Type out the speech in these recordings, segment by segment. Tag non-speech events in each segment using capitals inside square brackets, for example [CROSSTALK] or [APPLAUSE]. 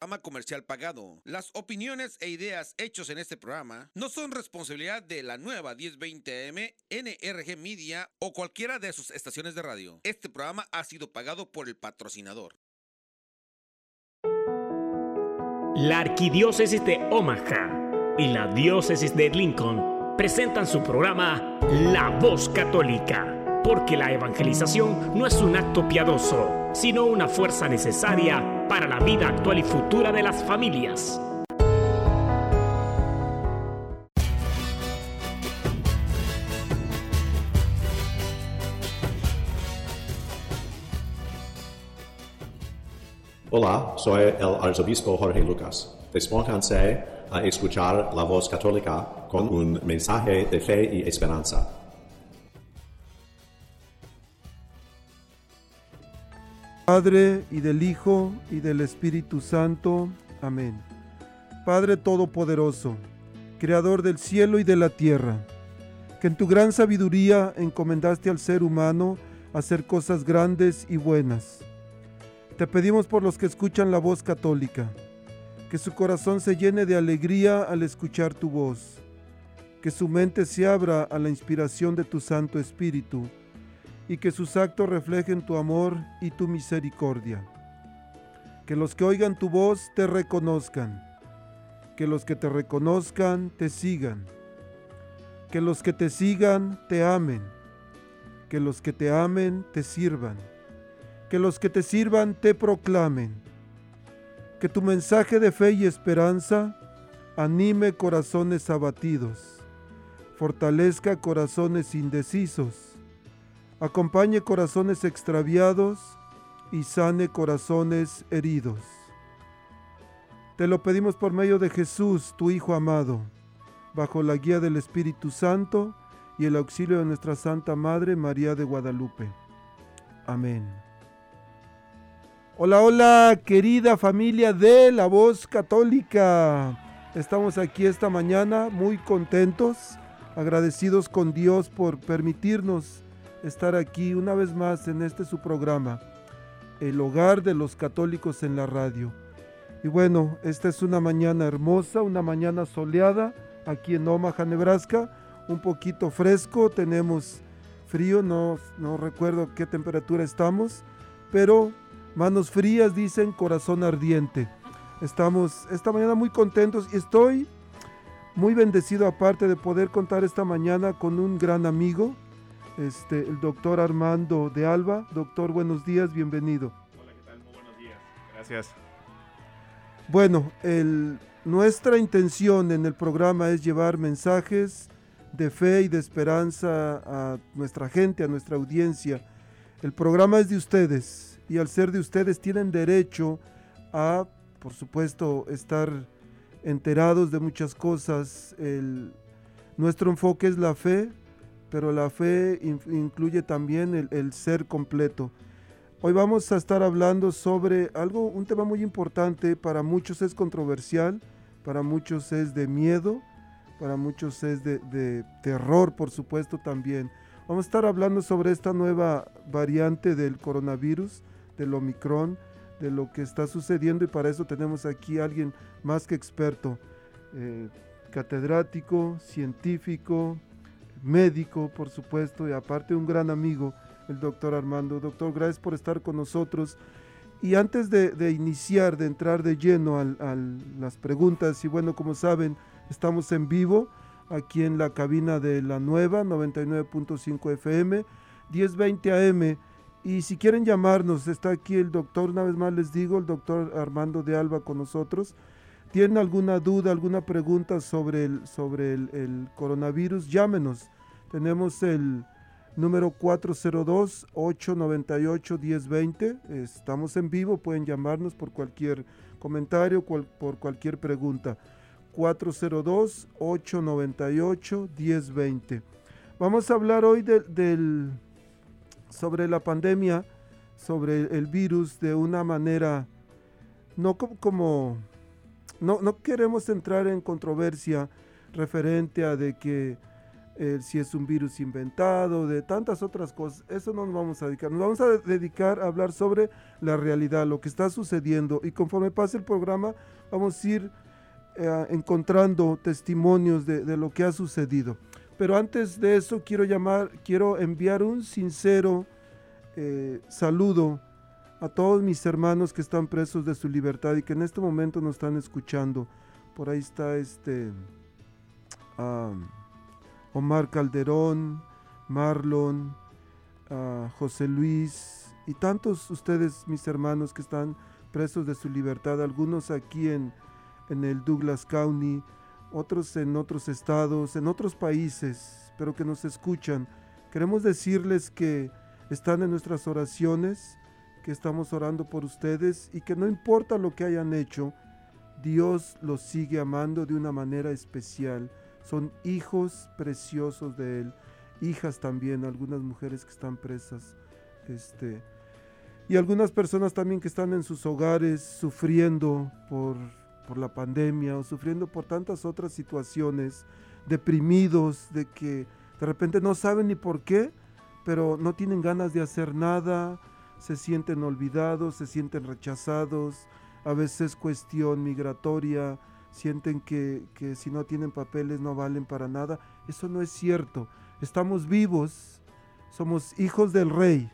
programa comercial pagado. Las opiniones e ideas hechos en este programa no son responsabilidad de la nueva 1020 AM, NRG Media o cualquiera de sus estaciones de radio. Este programa ha sido pagado por el patrocinador. La Arquidiócesis de Omaha y la Diócesis de Lincoln presentan su programa La Voz Católica porque la evangelización no es un acto piadoso, sino una fuerza necesaria para la vida actual y futura de las familias. Hola, soy el arzobispo Jorge Lucas. Despónganse a escuchar la voz católica con un mensaje de fe y esperanza. Padre y del Hijo y del Espíritu Santo. Amén. Padre Todopoderoso, Creador del cielo y de la tierra, que en tu gran sabiduría encomendaste al ser humano hacer cosas grandes y buenas. Te pedimos por los que escuchan la voz católica, que su corazón se llene de alegría al escuchar tu voz, que su mente se abra a la inspiración de tu Santo Espíritu, y que sus actos reflejen tu amor y tu misericordia. Que los que oigan tu voz te reconozcan, que los que te reconozcan te sigan, que los que te sigan te amen, que los que te amen te sirvan, que los que te sirvan te proclamen, que tu mensaje de fe y esperanza anime corazones abatidos, fortalezca corazones indecisos, acompañe corazones extraviados y sane corazones heridos. Te lo pedimos por medio de Jesús, tu Hijo amado, bajo la guía del Espíritu Santo y el auxilio de nuestra Santa Madre María de Guadalupe. Amén. Hola, hola, querida familia de la voz católica. Estamos aquí esta mañana muy contentos, agradecidos con Dios por permitirnos estar aquí una vez más en este su programa, el hogar de los católicos en la radio. Y bueno, esta es una mañana hermosa, una mañana soleada aquí en Omaha, Nebraska, un poquito fresco, tenemos frío, no, no recuerdo qué temperatura estamos, pero manos frías dicen corazón ardiente. Estamos esta mañana muy contentos y estoy muy bendecido aparte de poder contar esta mañana con un gran amigo, este, el doctor Armando de Alba. Doctor, buenos días, bienvenido. Hola, ¿qué tal? Muy buenos días. Gracias. Bueno, nuestra intención en el programa es llevar mensajes de fe y de esperanza a nuestra gente, a nuestra audiencia. El programa es de ustedes y al ser de ustedes tienen derecho a, por supuesto, estar enterados de muchas cosas. nuestro enfoque es la fe, pero la fe incluye también el, ser completo. Hoy vamos a estar hablando sobre algo, un tema muy importante, para muchos es controversial, para muchos es de miedo, para muchos es de, de terror, por supuesto también. Vamos a estar hablando sobre esta nueva variante del coronavirus, del Omicron, de lo que está sucediendo y para eso tenemos aquí a alguien más que experto, eh, catedrático, científico, médico, por supuesto, y aparte un gran amigo, el doctor Armando. Doctor, gracias por estar con nosotros. Y antes de, iniciar, de entrar de lleno a, las preguntas, y bueno, como saben, estamos en vivo aquí en la cabina de la nueva 99.5 FM, 1020 AM. Y si quieren llamarnos, está aquí el doctor, una vez más les digo, el doctor Armando de Alba con nosotros. ¿Tienen alguna duda, alguna pregunta sobre el, sobre el, coronavirus? Llámenos. Tenemos el número 402-898-1020. Estamos en vivo, pueden llamarnos por cualquier comentario, por cualquier pregunta. 402-898-1020. Vamos a hablar hoy del, sobre la pandemia, sobre el virus de una manera, no como no, queremos entrar en controversia referente a de que si es un virus inventado, de tantas otras cosas. Eso no nos vamos a dedicar. Nos vamos a dedicar a hablar sobre la realidad, lo que está sucediendo. Y conforme pase el programa, vamos a ir eh, encontrando testimonios de, de, lo que ha sucedido. Pero antes de eso, quiero llamar, quiero enviar un sincero eh, saludo a todos mis hermanos que están presos de su libertad y que en este momento nos están escuchando. Por ahí está este. Omar Calderón, Marlon, José Luis y tantos ustedes, mis hermanos, que están presos de su libertad, algunos aquí en, en el Douglas County, otros en otros estados, en otros países, pero que nos escuchan. Queremos decirles que están en nuestras oraciones, que estamos orando por ustedes y que no importa lo que hayan hecho, Dios los sigue amando de una manera especial. Son hijos preciosos de Él, hijas también, algunas mujeres que están presas, este, y algunas personas también que están en sus hogares sufriendo por, por la pandemia o sufriendo por tantas otras situaciones, deprimidos, de que de repente no saben ni por qué, pero no tienen ganas de hacer nada, se sienten olvidados, se sienten rechazados, a veces cuestión migratoria, sienten que, si no tienen papeles no valen para nada. Eso no es cierto. Estamos vivos, somos hijos del rey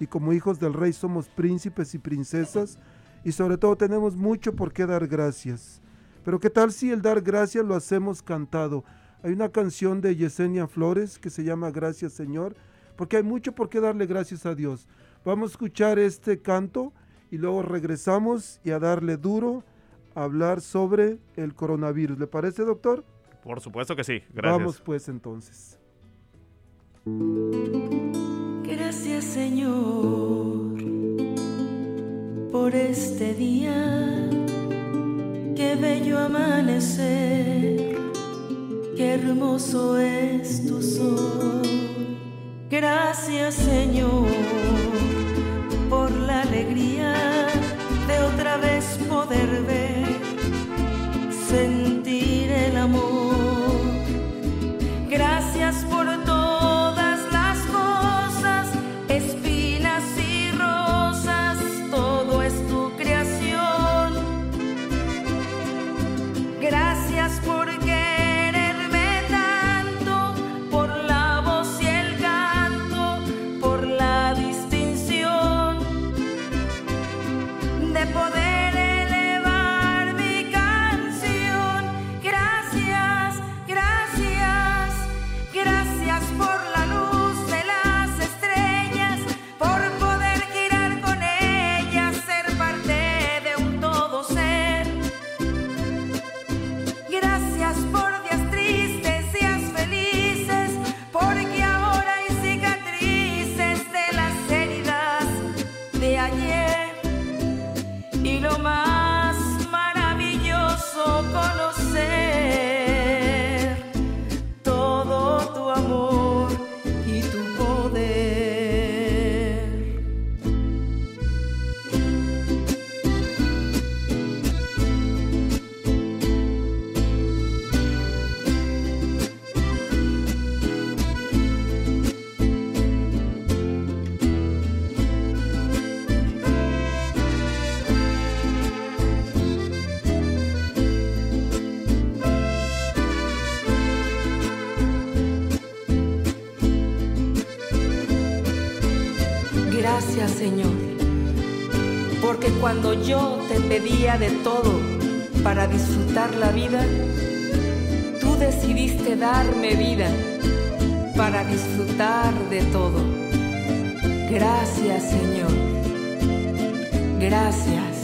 y como hijos del rey somos príncipes y princesas y sobre todo tenemos mucho por qué dar gracias. Pero ¿qué tal si el dar gracias lo hacemos cantado? Hay una canción de Yesenia Flores que se llama Gracias Señor, porque hay mucho por qué darle gracias a Dios. Vamos a escuchar este canto y luego regresamos y a darle duro hablar sobre el coronavirus. ¿Le parece, doctor? Por supuesto que sí. Gracias. Vamos pues entonces. Gracias Señor por este día. Qué bello amanecer. Qué hermoso es tu sol. Gracias Señor alegría de otra vez poder ver yo te pedía de todo para disfrutar la vida, tú decidiste darme vida para disfrutar de todo. Gracias Señor. Gracias.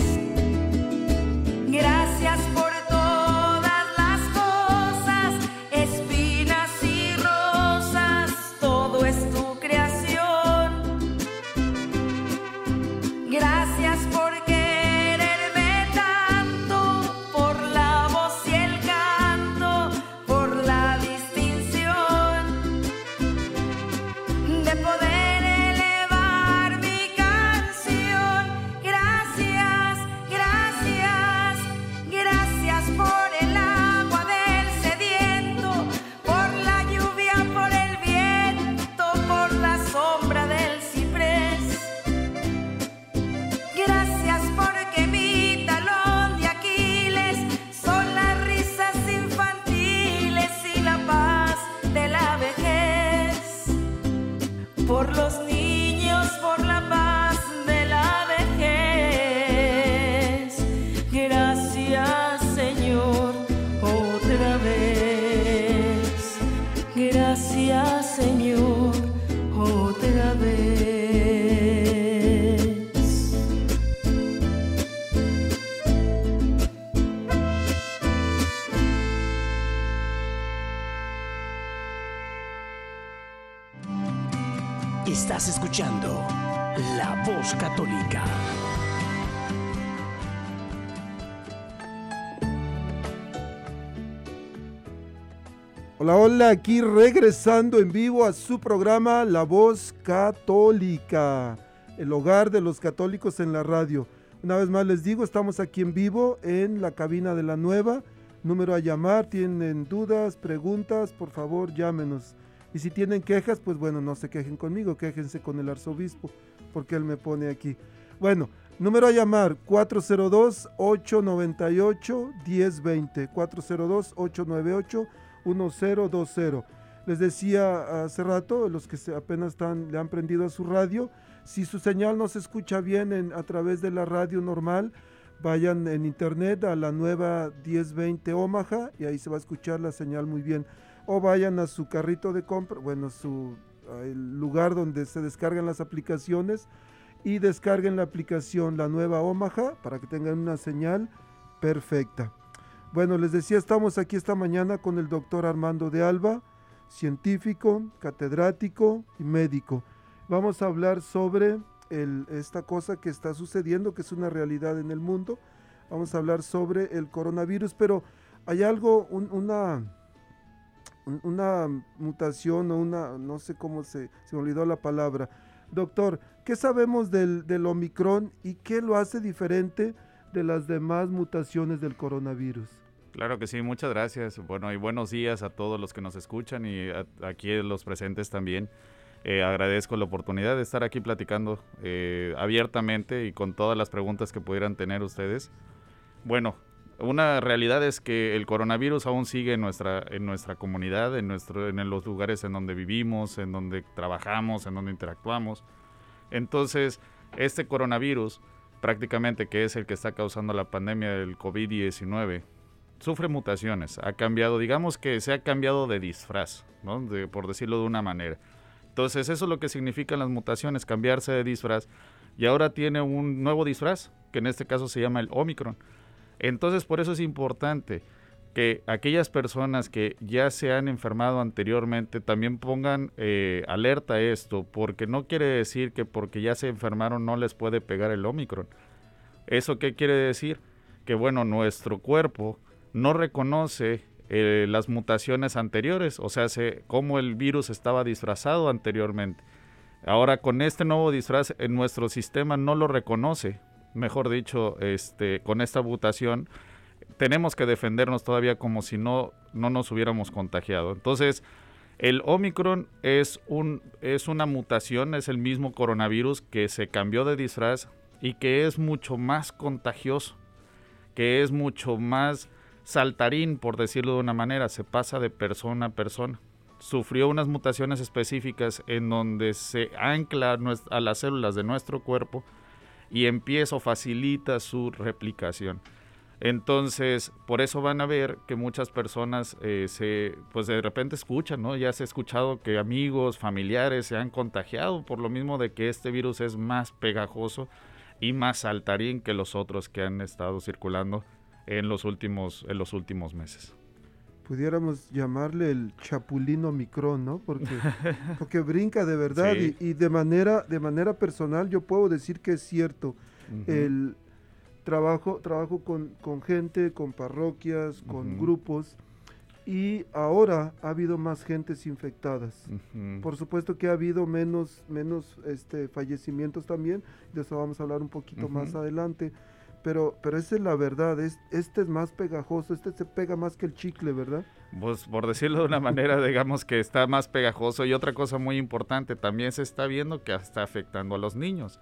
Aquí regresando en vivo a su programa La Voz Católica, el hogar de los católicos en la radio. Una vez más les digo, estamos aquí en vivo en la cabina de la nueva. Número a llamar, tienen dudas, preguntas, por favor llámenos. Y si tienen quejas, pues bueno, no se quejen conmigo, quéjense con el arzobispo, porque él me pone aquí. Bueno, número a llamar 402-898-1020. 402-898-1020. Les decía hace rato, los que apenas están, le han prendido a su radio, si su señal no se escucha bien en, a través de la radio normal, vayan en internet a la nueva 1020 Omaha y ahí se va a escuchar la señal muy bien. O vayan a su carrito de compra, bueno, su lugar donde se descargan las aplicaciones y descarguen la aplicación La Nueva Omaha para que tengan una señal perfecta. Bueno, les decía, estamos aquí esta mañana con el doctor Armando de Alba, científico, catedrático y médico. Vamos a hablar sobre esta cosa que está sucediendo, que es una realidad en el mundo. Vamos a hablar sobre el coronavirus, pero hay algo, un, una, un, una mutación o una, no sé cómo se, se me olvidó la palabra. Doctor, ¿qué sabemos del Omicron y qué lo hace diferente de las demás mutaciones del coronavirus? Claro que sí, muchas gracias. Bueno, y buenos días a todos los que nos escuchan y aquí los presentes también. Eh, agradezco la oportunidad de estar aquí platicando eh, abiertamente y con todas las preguntas que pudieran tener ustedes. Bueno, una realidad es que el coronavirus aún sigue en nuestra, en nuestra comunidad, en, nuestro, en los lugares en donde vivimos, en donde trabajamos, en donde interactuamos. Entonces, este coronavirus, prácticamente que es el que está causando la pandemia del COVID-19, sufre mutaciones. Ha cambiado, digamos que se ha cambiado de disfraz, ¿no? de, por decirlo de una manera. Entonces, eso es lo que significan las mutaciones, cambiarse de disfraz. Y ahora tiene un nuevo disfraz, que en este caso se llama el Omicron. Entonces, por eso es importante que aquellas personas que ya se han enfermado anteriormente también pongan eh, alerta a esto, porque no quiere decir que porque ya se enfermaron no les puede pegar el Omicron. ¿Eso qué quiere decir? Que bueno, nuestro cuerpo no reconoce eh, las mutaciones anteriores, o sea, se, cómo el virus estaba disfrazado anteriormente. Ahora con este nuevo disfraz en nuestro sistema no lo reconoce, mejor dicho, este, con esta mutación tenemos que defendernos todavía como si no, no nos hubiéramos contagiado. Entonces, el Omicron es, un, es una mutación, es el mismo coronavirus que se cambió de disfraz y que es mucho más contagioso, que es mucho más saltarín, por decirlo de una manera, se pasa de persona a persona. Sufrió unas mutaciones específicas en donde se ancla a las células de nuestro cuerpo y empieza o facilita su replicación. Entonces, por eso van a ver que muchas personas eh, se, pues de repente escuchan, ¿no? Ya se ha escuchado que amigos, familiares se han contagiado por lo mismo de que este virus es más pegajoso y más saltarín que los otros que han estado circulando en los últimos, en los últimos meses. Pudiéramos llamarle el chapulino micrón, ¿no? Porque, [LAUGHS] porque brinca de verdad sí. y, y, de, manera, de manera personal yo puedo decir que es cierto. Uh -huh. El trabajo, trabajo con, con gente, con parroquias, con uh -huh. grupos y ahora ha habido más gentes infectadas. Uh -huh. Por supuesto que ha habido menos, menos este, fallecimientos también, de eso vamos a hablar un poquito más adelante pero, pero esa es la verdad, es, este es más pegajoso, este se pega más que el chicle, ¿verdad? Pues por decirlo de una manera, [LAUGHS] digamos que está más pegajoso y otra cosa muy importante, también se está viendo que está afectando a los niños,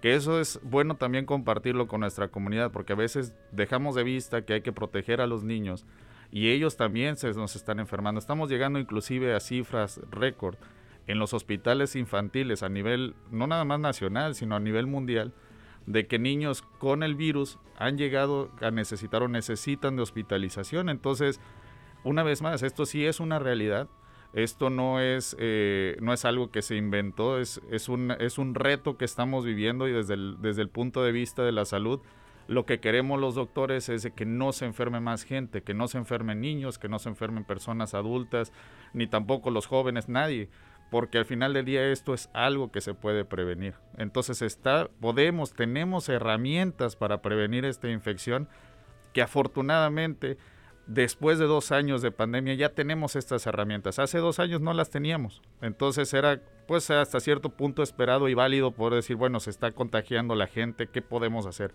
que eso es bueno también compartirlo con nuestra comunidad, porque a veces dejamos de vista que hay que proteger a los niños y ellos también se nos están enfermando. Estamos llegando inclusive a cifras récord en los hospitales infantiles a nivel, no nada más nacional, sino a nivel mundial, de que niños con el virus han llegado a necesitar o necesitan de hospitalización. Entonces, una vez más, esto sí es una realidad. Esto no es, eh, no es algo que se inventó, es, es, un, es un reto que estamos viviendo y desde el, desde el punto de vista de la salud, lo que queremos los doctores es que no se enferme más gente, que no se enfermen niños, que no se enfermen personas adultas, ni tampoco los jóvenes, nadie porque al final del día esto es algo que se puede prevenir. Entonces está, podemos, tenemos herramientas para prevenir esta infección que afortunadamente después de dos años de pandemia ya tenemos estas herramientas. Hace dos años no las teníamos. Entonces era pues hasta cierto punto esperado y válido poder decir, bueno, se está contagiando la gente, ¿qué podemos hacer?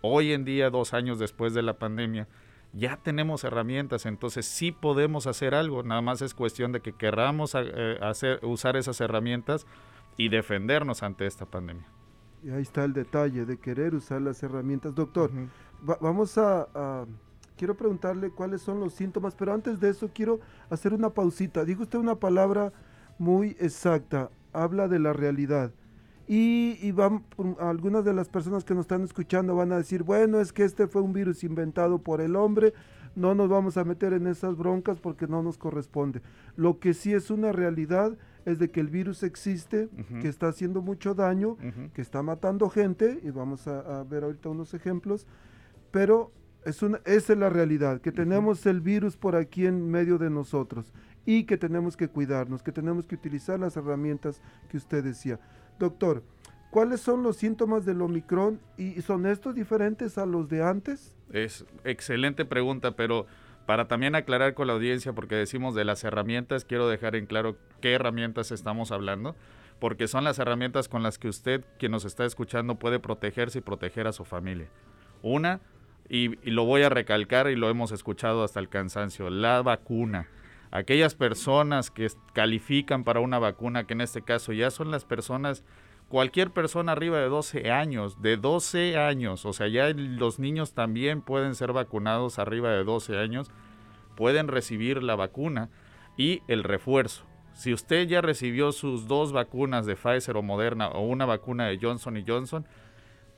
Hoy en día, dos años después de la pandemia, ya tenemos herramientas, entonces sí podemos hacer algo, nada más es cuestión de que querramos eh, hacer, usar esas herramientas y defendernos ante esta pandemia. Y ahí está el detalle de querer usar las herramientas. Doctor, vamos a, Quiero preguntarle cuáles son los síntomas, pero antes de eso quiero hacer una pausita. Dijo usted una palabra muy exacta, habla de la realidad. Y, van, algunas de las personas que nos están escuchando van a decir, bueno, es que este fue un virus inventado por el hombre, no nos vamos a meter en esas broncas porque no nos corresponde. Lo que sí es una realidad es de que el virus existe, que está haciendo mucho daño, que está matando gente, y vamos a, ver ahorita unos ejemplos, pero es una, esa es la realidad, que tenemos el virus por aquí en medio de nosotros y que tenemos que cuidarnos, que tenemos que utilizar las herramientas que usted decía. Doctor, ¿cuáles son los síntomas del Omicron y son estos diferentes a los de antes? Es excelente pregunta, pero para también aclarar con la audiencia, porque decimos de las herramientas, quiero dejar en claro qué herramientas estamos hablando, porque son las herramientas con las que usted, quien nos está escuchando, puede protegerse y proteger a su familia. Una, y, lo voy a recalcar y lo hemos escuchado hasta el cansancio, la vacuna aquellas personas que califican para una vacuna, que en este caso ya son las personas, cualquier persona arriba de 12 años, de 12 años, o sea, ya los niños también pueden ser vacunados arriba de 12 años, pueden recibir la vacuna y el refuerzo. Si usted ya recibió sus dos vacunas de Pfizer o Moderna o una vacuna de Johnson y Johnson,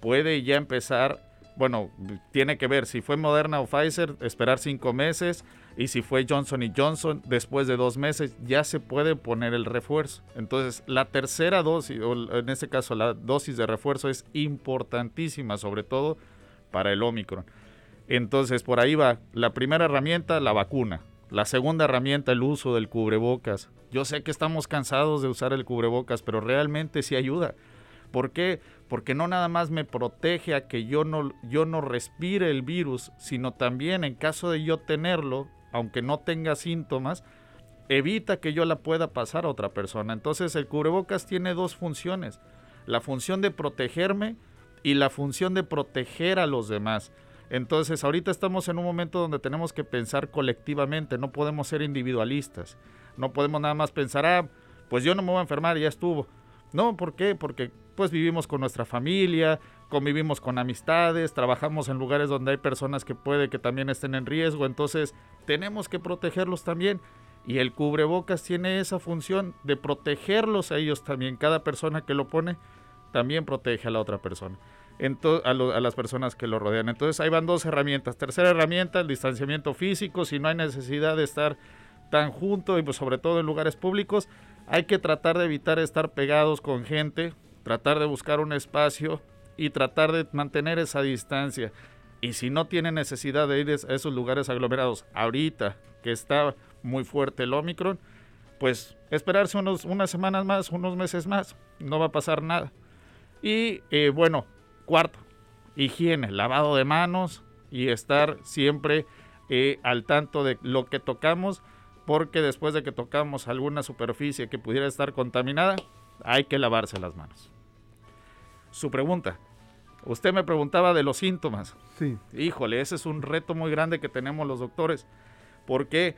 puede ya empezar, bueno, tiene que ver si fue Moderna o Pfizer, esperar cinco meses, y si fue Johnson y Johnson, después de dos meses ya se puede poner el refuerzo. Entonces, la tercera dosis, o en este caso la dosis de refuerzo, es importantísima, sobre todo para el Omicron. Entonces, por ahí va. La primera herramienta, la vacuna. La segunda herramienta, el uso del cubrebocas. Yo sé que estamos cansados de usar el cubrebocas, pero realmente sí ayuda. ¿Por qué? Porque no nada más me protege a que yo no, yo no respire el virus, sino también en caso de yo tenerlo, aunque no tenga síntomas, evita que yo la pueda pasar a otra persona. Entonces el cubrebocas tiene dos funciones, la función de protegerme y la función de proteger a los demás. Entonces ahorita estamos en un momento donde tenemos que pensar colectivamente, no podemos ser individualistas, no podemos nada más pensar, ah, pues yo no me voy a enfermar, ya estuvo. No, ¿por qué? Porque pues vivimos con nuestra familia, convivimos con amistades, trabajamos en lugares donde hay personas que puede que también estén en riesgo, entonces tenemos que protegerlos también. Y el cubrebocas tiene esa función de protegerlos a ellos también. Cada persona que lo pone también protege a la otra persona, a, a, las personas que lo rodean. Entonces ahí van dos herramientas. Tercera herramienta, el distanciamiento físico. Si no hay necesidad de estar tan junto y pues sobre todo en lugares públicos, hay que tratar de evitar estar pegados con gente, tratar de buscar un espacio y tratar de mantener esa distancia. Y si no tiene necesidad de ir a esos lugares aglomerados ahorita que está muy fuerte el Omicron, pues esperarse unos, unas semanas más, unos meses más, no va a pasar nada. Y eh, bueno, cuarto, higiene, lavado de manos y estar siempre eh, al tanto de lo que tocamos, porque después de que tocamos alguna superficie que pudiera estar contaminada, hay que lavarse las manos. Su pregunta, Usted me preguntaba de los síntomas. Sí. Híjole, ese es un reto muy grande que tenemos los doctores. ¿Por qué?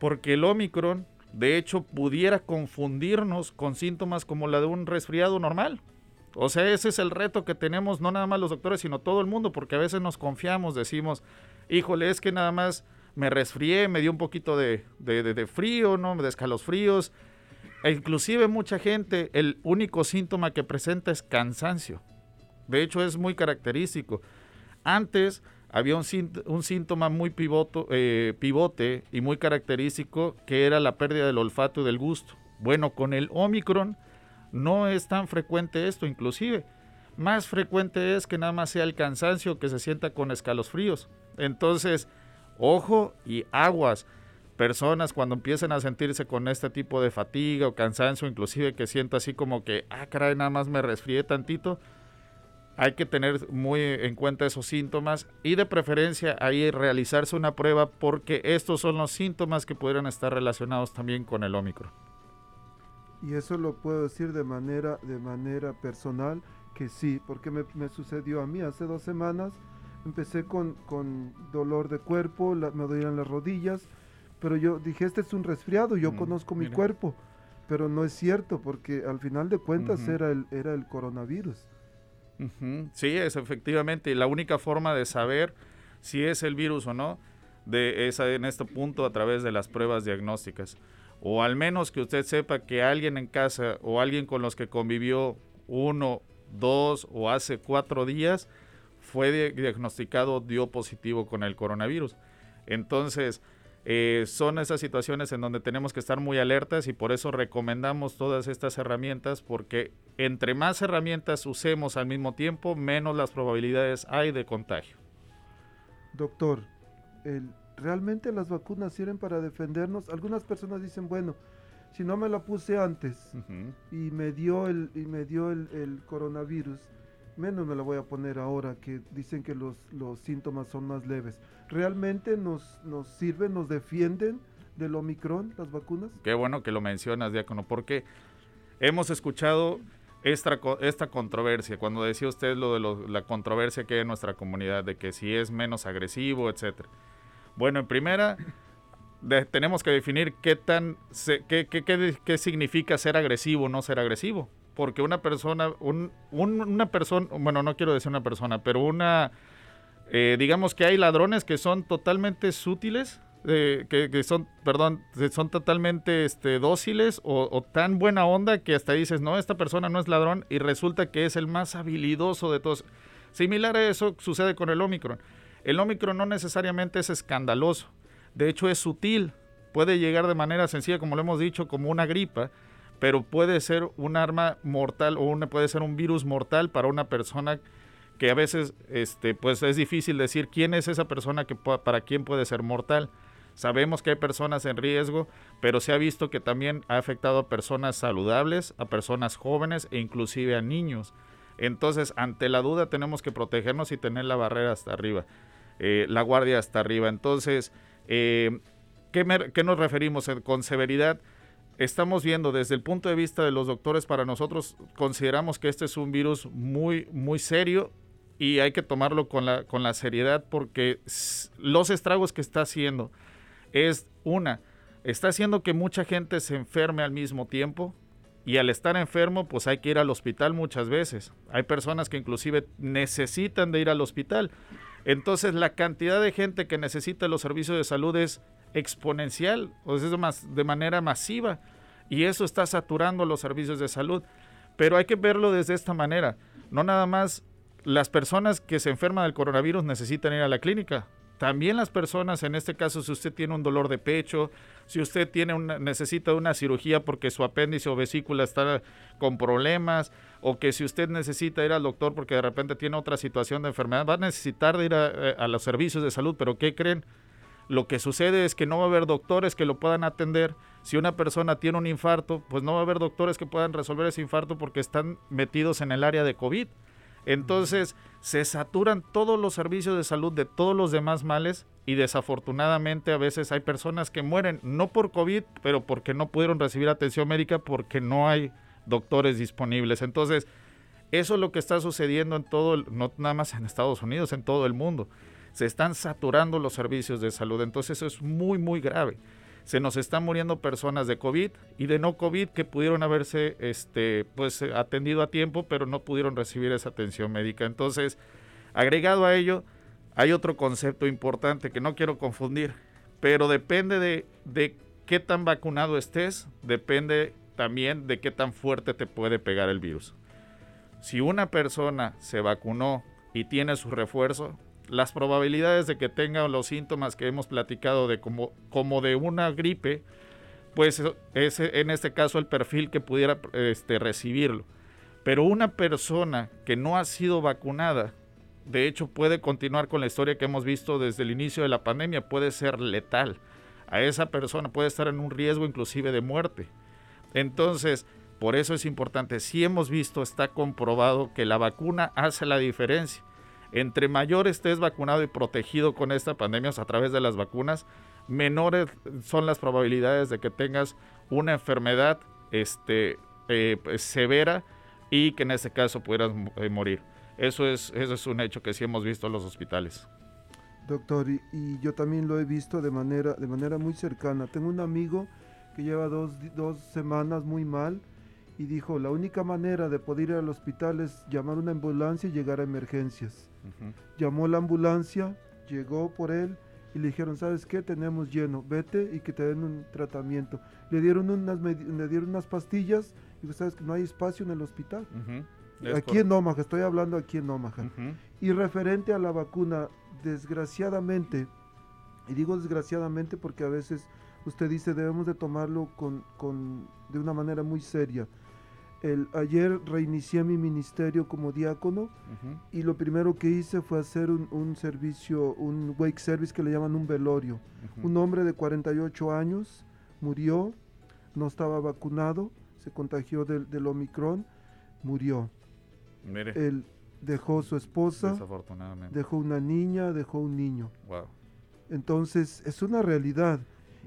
Porque el Omicron, de hecho, pudiera confundirnos con síntomas como la de un resfriado normal. O sea, ese es el reto que tenemos, no nada más los doctores, sino todo el mundo, porque a veces nos confiamos, decimos, híjole, es que nada más me resfrié, me dio un poquito de, de, frío, ¿no? De escalofríos. E inclusive mucha gente, el único síntoma que presenta es cansancio. De hecho, es muy característico. Antes había un, síntoma muy pivoto, eh, pivote y muy característico que era la pérdida del olfato y del gusto. Bueno, con el Omicron no es tan frecuente esto, inclusive. Más frecuente es que nada más sea el cansancio que se sienta con escalofríos. Entonces, ojo y aguas. personas cuando empiecen a sentirse con este tipo de fatiga o cansancio, inclusive que siento así como que, ah, caray, nada más me resfrié tantito, hay que tener muy en cuenta esos síntomas y de preferencia ahí realizarse una prueba porque estos son los síntomas que pudieran estar relacionados también con el Omicron. Y eso lo puedo decir de manera, de manera personal que sí, porque me sucedió a mí hace dos semanas. Empecé con, con dolor de cuerpo, me dolían las rodillas, pero yo dije, este es un resfriado, yo Mm, conozco mi mira. cuerpo. Pero no es cierto, porque al final de cuentas Ujú. era, el, era el coronavirus. Ujú, Sí, es efectivamente. La única forma de saber si es el virus o no de esa en este punto a través de las pruebas diagnósticas. O al menos que usted sepa que alguien en casa o alguien con los que convivió uno, dos o hace cuatro días fue di- diagnosticado, dio positivo con el coronavirus. Entonces, eh, son esas situaciones en donde tenemos que estar muy alertas y por eso recomendamos todas estas herramientas porque entre más herramientas usemos al mismo tiempo, menos las probabilidades hay de contagio. Doctor, el- ¿realmente las vacunas sirven para defendernos? Algunas personas dicen, bueno, si no me la puse antes y me dio el, y me dio el, el coronavirus, menos me la voy a poner ahora que dicen que los, los síntomas son más leves. ¿Realmente nos, nos sirven, nos defienden del Omicron las vacunas? Qué bueno que lo mencionas, Diácono, porque hemos escuchado esta, esta controversia, cuando decía usted lo de lo- la controversia que hay en nuestra comunidad, de que si es menos agresivo, etcétera. Bueno, en primera, tenemos que definir qué tan se- qué, qué- qué- qué significa ser agresivo o no ser agresivo. Porque una persona, un- un- una persona, bueno, no quiero decir una persona, pero una, eh, digamos que hay ladrones que son totalmente sutiles, eh, que, son, perdón, son totalmente este, dóciles o, o tan buena onda que hasta dices, no, esta persona no es ladrón y resulta que es el más habilidoso de todos. Similar a eso sucede con el Omicron. El Omicron no necesariamente es escandaloso, de hecho es sutil, puede llegar de manera sencilla, como lo hemos dicho, como una gripa, pero puede ser un arma mortal o una, puede ser un virus mortal para una persona que a veces este, pues es difícil decir quién es esa persona que para quién puede ser mortal. Sabemos que hay personas en riesgo, pero se ha visto que también ha afectado a personas saludables, a personas jóvenes e inclusive a niños. Entonces, ante la duda tenemos que protegernos y tener la barrera hasta arriba, eh, la guardia hasta arriba. Entonces, eh, ¿qué, qué nos referimos en- con severidad? Estamos viendo desde el punto de vista de los doctores, para nosotros consideramos que este es un virus muy, muy serio y hay que tomarlo con la, con la seriedad porque los estragos que está haciendo es una, está haciendo que mucha gente se enferme al mismo tiempo y al estar enfermo pues hay que ir al hospital muchas veces. Hay personas que inclusive necesitan de ir al hospital. Entonces la cantidad de gente que necesita los servicios de salud es exponencial, o es de manera masiva y eso está saturando los servicios de salud. Pero hay que verlo desde esta manera. No nada más las personas que se enferman del coronavirus necesitan ir a la clínica. También las personas, en este caso, si usted tiene un dolor de pecho, si usted tiene una, necesita una cirugía porque su apéndice o vesícula está con problemas, o que si usted necesita ir al doctor porque de repente tiene otra situación de enfermedad, va a necesitar de ir a, eh, a los servicios de salud. Pero ¿qué creen? Lo que sucede es que no va a haber doctores que lo puedan atender. Si una persona tiene un infarto, pues no va a haber doctores que puedan resolver ese infarto porque están metidos en el área de COVID. Entonces se saturan todos los servicios de salud de todos los demás males y desafortunadamente a veces hay personas que mueren no por COVID, pero porque no pudieron recibir atención médica porque no hay doctores disponibles. Entonces, eso es lo que está sucediendo en todo, no nada más en Estados Unidos, en todo el mundo. Se están saturando los servicios de salud. Entonces, eso es muy, muy grave. Se nos están muriendo personas de COVID y de no COVID que pudieron haberse este, pues, atendido a tiempo, pero no pudieron recibir esa atención médica. Entonces, agregado a ello, hay otro concepto importante que no quiero confundir, pero depende de, de qué tan vacunado estés, depende también de qué tan fuerte te puede pegar el virus. Si una persona se vacunó y tiene su refuerzo, las probabilidades de que tenga los síntomas que hemos platicado de como, como de una gripe, pues es en este caso el perfil que pudiera este, recibirlo. Pero una persona que no ha sido vacunada, de hecho puede continuar con la historia que hemos visto desde el inicio de la pandemia, puede ser letal. a esa persona puede estar en un riesgo inclusive de muerte. Entonces, por eso es importante, si hemos visto, está comprobado que la vacuna hace la diferencia. Entre mayor estés vacunado y protegido con esta pandemia a través de las vacunas, menores son las probabilidades de que tengas una enfermedad este, eh, pues, severa y que en este caso pudieras eh, morir. Eso es, eso es un hecho que sí hemos visto en los hospitales. Doctor, y, y, yo también lo he visto de manera, de manera muy cercana. Tengo un amigo que lleva dos, dos semanas muy mal y dijo, la única manera de poder ir al hospital es llamar una ambulancia y llegar a emergencias. Uh -huh. Llamó la ambulancia, llegó por él y le dijeron, ¿sabes qué? Tenemos lleno, vete y que te den un tratamiento. Le dieron unas, le dieron unas pastillas y dijo, ¿sabes que no hay espacio en el hospital? Uh -huh. Aquí en Omaha, estoy hablando aquí en Omaha. Uh -huh. Y referente a la vacuna, desgraciadamente, y digo desgraciadamente porque a veces usted dice debemos de tomarlo con, con de una manera muy seria. El, ayer reinicié mi ministerio como diácono uh -huh. y lo primero que hice fue hacer un, un, servicio, un wake service que le llaman un velorio. Uh -huh. Un hombre de 48 años murió, no estaba vacunado, se contagió del, del Omicron, murió. Mire. Él dejó su esposa, Desafortunadamente. dejó una niña, dejó un niño. Wow. Entonces es una realidad.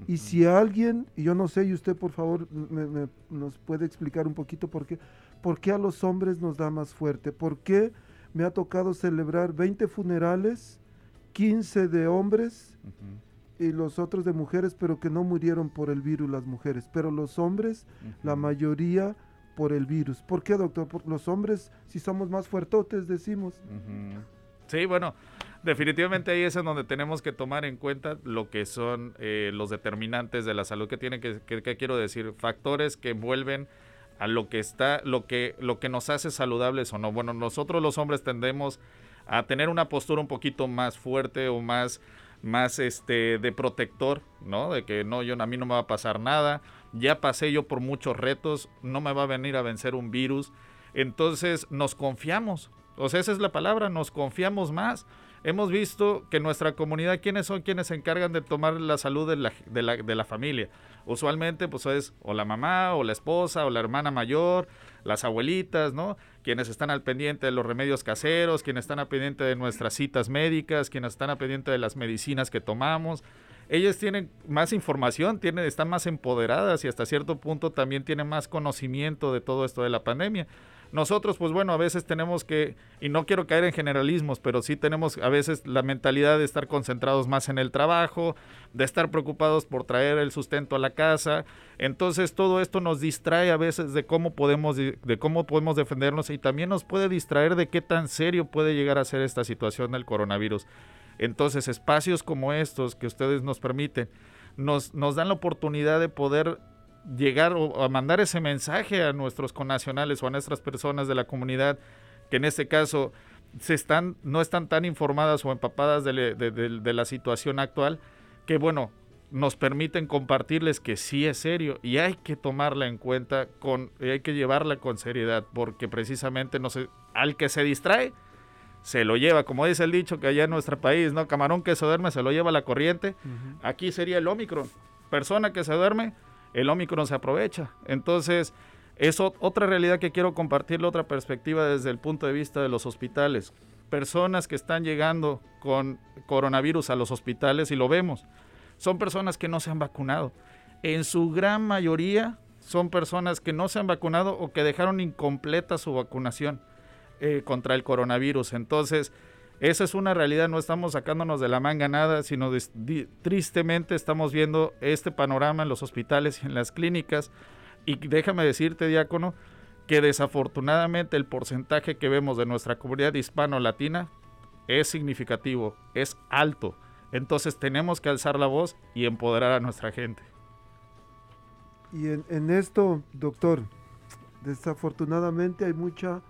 Y si alguien, y yo no sé, y usted por favor me, me, nos puede explicar un poquito por qué, por qué a los hombres nos da más fuerte, por qué me ha tocado celebrar 20 funerales, 15 de hombres uh -huh. y los otros de mujeres, pero que no murieron por el virus las mujeres, pero los hombres, uh -huh. la mayoría por el virus. ¿Por qué, doctor? Por los hombres, si somos más fuertotes, decimos. Sí, bueno, definitivamente ahí es en donde tenemos que tomar en cuenta lo que son eh, los determinantes de la salud que tienen que, quiero decir, factores que envuelven a lo que está, lo que, lo que nos hace saludables o no. Bueno, nosotros los hombres tendemos a tener una postura un poquito más fuerte o más, más este de protector, ¿no? De que no, yo a mí no me va a pasar nada, ya pasé yo por muchos retos, no me va a venir a vencer un virus. Entonces nos confiamos, o sea, esa es la palabra, nos confiamos más. Hemos visto que nuestra comunidad, ¿quiénes son quienes se encargan de tomar la salud de la, de la, de la familia? Usualmente, pues es o la mamá, o la esposa, o la hermana mayor, las abuelitas, ¿no? Quienes están al pendiente de los remedios caseros, quienes están al pendiente de nuestras citas médicas, quienes están al pendiente de las medicinas que tomamos. Ellas tienen más información, tienen, están más empoderadas y hasta cierto punto también tienen más conocimiento de todo esto de la pandemia. Nosotros, pues bueno, a veces tenemos que, y no quiero caer en generalismos, pero sí tenemos a veces la mentalidad de estar concentrados más en el trabajo, de estar preocupados por traer el sustento a la casa. Entonces todo esto nos distrae a veces de cómo podemos, de cómo podemos defendernos y también nos puede distraer de qué tan serio puede llegar a ser esta situación del coronavirus. Entonces espacios como estos que ustedes nos permiten, nos, nos dan la oportunidad de poder llegar o a mandar ese mensaje a nuestros connacionales o a nuestras personas de la comunidad que en este caso se están, no están tan informadas o empapadas de, de, de, de, la situación actual que bueno, nos permiten compartirles que sí es serio y hay que tomarla en cuenta con, hay que llevarla con seriedad porque precisamente no se, al que se distrae se lo lleva, como dice el dicho que allá en nuestro país, ¿no? Camarón que se duerme se lo lleva la corriente. Uh -huh. Aquí sería el Omicron. Persona que se duerme el Omicron se aprovecha. Entonces, es otra realidad que quiero compartirle, otra perspectiva desde el punto de vista de los hospitales. Personas que están llegando con coronavirus a los hospitales y lo vemos, son personas que no se han vacunado. En su gran mayoría son personas que no se han vacunado o que dejaron incompleta su vacunación eh, contra el coronavirus. Entonces, esa es una realidad, no estamos sacándonos de la manga nada, sino tristemente estamos viendo este panorama en los hospitales y en las clínicas. Y déjame decirte, diácono, que desafortunadamente el porcentaje que vemos de nuestra comunidad hispano-latina es significativo, es alto. Entonces tenemos que alzar la voz y empoderar a nuestra gente. Y en, en esto, doctor, desafortunadamente hay mucha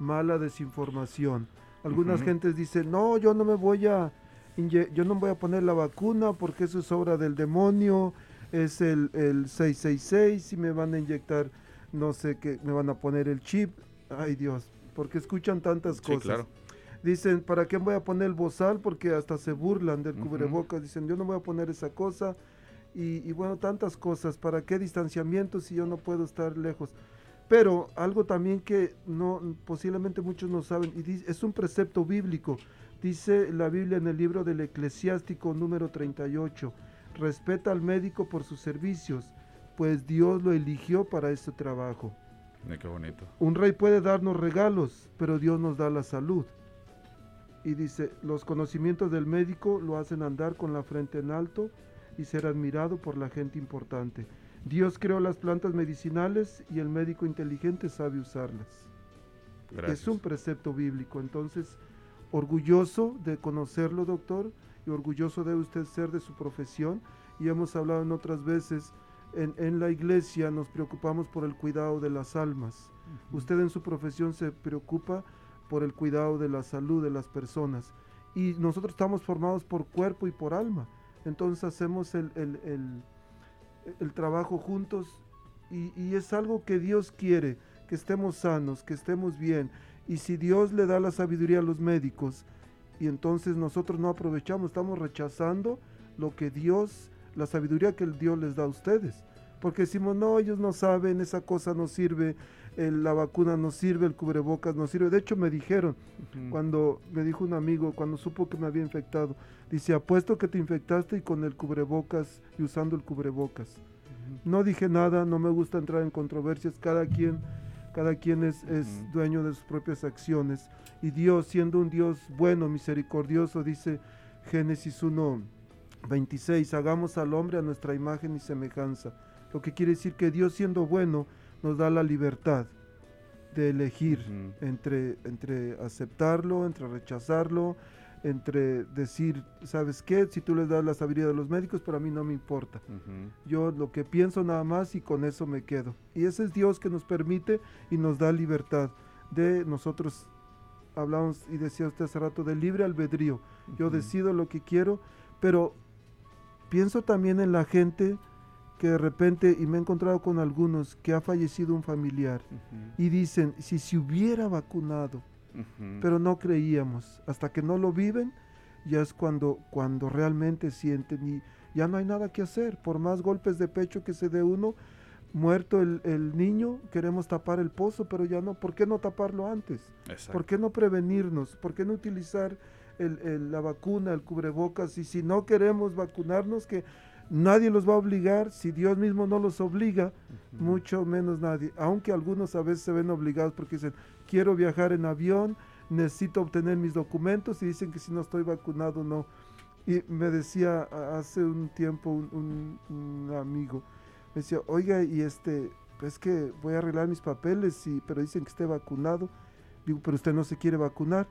mala desinformación algunas uh -huh. gentes dicen, no, yo no me voy a, yo no voy a poner la vacuna porque eso es obra del demonio, es el, el 666 y me van a inyectar, no sé qué, me van a poner el chip. Ay Dios, porque escuchan tantas sí, cosas. Claro. Dicen, ¿para qué voy a poner el bozal? Porque hasta se burlan del uh -huh. cubrebocas. Dicen, yo no voy a poner esa cosa. y, y bueno, tantas cosas. ¿Para qué distanciamiento si yo no puedo estar lejos? Pero algo también que no posiblemente muchos no saben, y dice- es un precepto bíblico. Dice la Biblia en el libro del Eclesiástico número 38, respeta al médico por sus servicios, pues Dios lo eligió para este trabajo. Qué bonito. Un rey puede darnos regalos, pero Dios nos da la salud. Y dice, los conocimientos del médico lo hacen andar con la frente en alto y ser admirado por la gente importante. Dios creó las plantas medicinales y el médico inteligente sabe usarlas. Gracias. Es un precepto bíblico, entonces orgulloso de conocerlo, doctor, y orgulloso debe usted ser de su profesión. Y hemos hablado en otras veces, en, en la iglesia nos preocupamos por el cuidado de las almas. Usted en su profesión se preocupa por el cuidado de la salud de las personas. Y nosotros estamos formados por cuerpo y por alma. Entonces hacemos el, el- el- el trabajo juntos y, es algo que Dios quiere, que estemos sanos, que estemos bien. Y si Dios le da la sabiduría a los médicos y entonces nosotros no aprovechamos, estamos rechazando lo que Dios, la sabiduría que el Dios les da a ustedes. Porque decimos, no, ellos no saben, esa cosa no sirve, la vacuna no sirve, el cubrebocas no sirve. De hecho, me dijeron, cuando me dijo un amigo, cuando supo que me había infectado, dice, apuesto que te infectaste y con el cubrebocas y usando el cubrebocas. No dije nada, no me gusta entrar en controversias, cada quien, cada quien es, dueño de sus propias acciones. Y Dios, siendo un Dios bueno, misericordioso, dice Génesis 1, 26, hagamos al hombre a nuestra imagen y semejanza. Lo que quiere decir que Dios siendo bueno nos da la libertad de elegir entre, entre aceptarlo, entre rechazarlo, entre decir, ¿sabes qué? Si tú les das la sabiduría de los médicos, pero a mí no me importa. Yo lo que pienso nada más y con eso me quedo. Y ese es Dios que nos permite y nos da libertad de nosotros. Hablamos y decía usted hace rato del libre albedrío. Yo decido lo que quiero, pero pienso también en la gente que de repente, y me he encontrado con algunos, que ha fallecido un familiar y dicen, si se hubiera vacunado, pero no creíamos. Hasta que no lo viven, ya es cuando, cuando realmente sienten y ya no hay nada que hacer. Por más golpes de pecho que se dé uno, muerto el, el niño, queremos tapar el pozo, pero ya no. ¿Por qué no taparlo antes? Exacto. ¿Por qué no prevenirnos? ¿Por qué no utilizar el- el- la vacuna, el cubrebocas? Y si no queremos vacunarnos, que nadie los va a obligar, si Dios mismo no los obliga, mucho menos nadie. Aunque algunos a veces se ven obligados porque dicen, quiero viajar en avión, necesito obtener mis documentos y dicen que si no estoy vacunado no. Y me decía hace un tiempo un, un- un amigo, me decía, oiga, y este, es que voy a arreglar mis papeles, y, pero dicen que esté vacunado. Digo, pero usted no se quiere vacunar.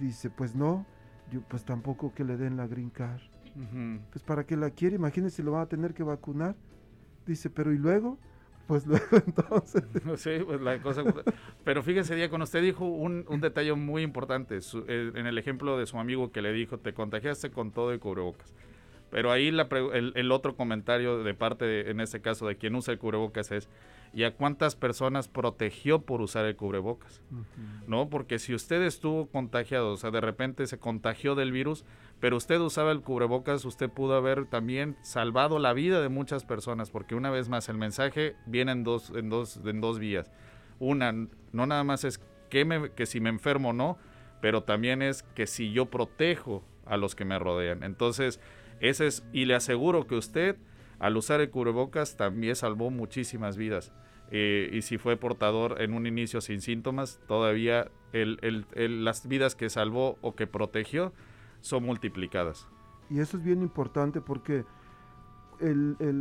Dice, pues no. Yo, pues tampoco que le den la green card. Ujú. Pues para qué la quiere, imagínese, lo van a tener que vacunar. Dice, pero ¿y luego? Pues [LAUGHS] luego entonces. [LAUGHS] Sí, pues la cosa. Pero fíjese, Diácono, usted dijo un, un detalle muy importante. su- eh, en el ejemplo de su amigo que le dijo, te contagiaste con todo y cubrebocas. Pero ahí la pre- el, el otro comentario de parte, de- en este caso, de quien usa el cubrebocas es, ¿y a cuántas personas protegió por usar el cubrebocas? ¿no? Porque si usted estuvo contagiado, o sea, de repente se contagió del virus, pero usted usaba el cubrebocas, usted pudo haber también salvado la vida de muchas personas, porque una vez más el mensaje viene en dos, en dos, en dos vías. Una, no nada más es que, me- que si me enfermo o no, pero también es que si yo protejo a los que me rodean. Entonces, ese es, y le aseguro que usted, al usar el cubrebocas, también salvó muchísimas vidas. Eh, y si fue portador en un inicio sin síntomas, todavía el- el- el- las vidas que salvó o que protegió son multiplicadas. Y eso es bien importante porque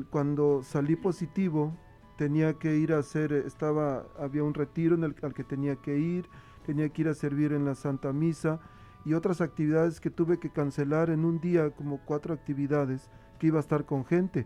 cuando salí positivo tenía que ir a hacer, estaba, había un retiro en el, al que tenía que ir, tenía que ir a servir en la Santa Misa y otras actividades que tuve que cancelar en un día, como cuatro actividades, que iba a estar con gente.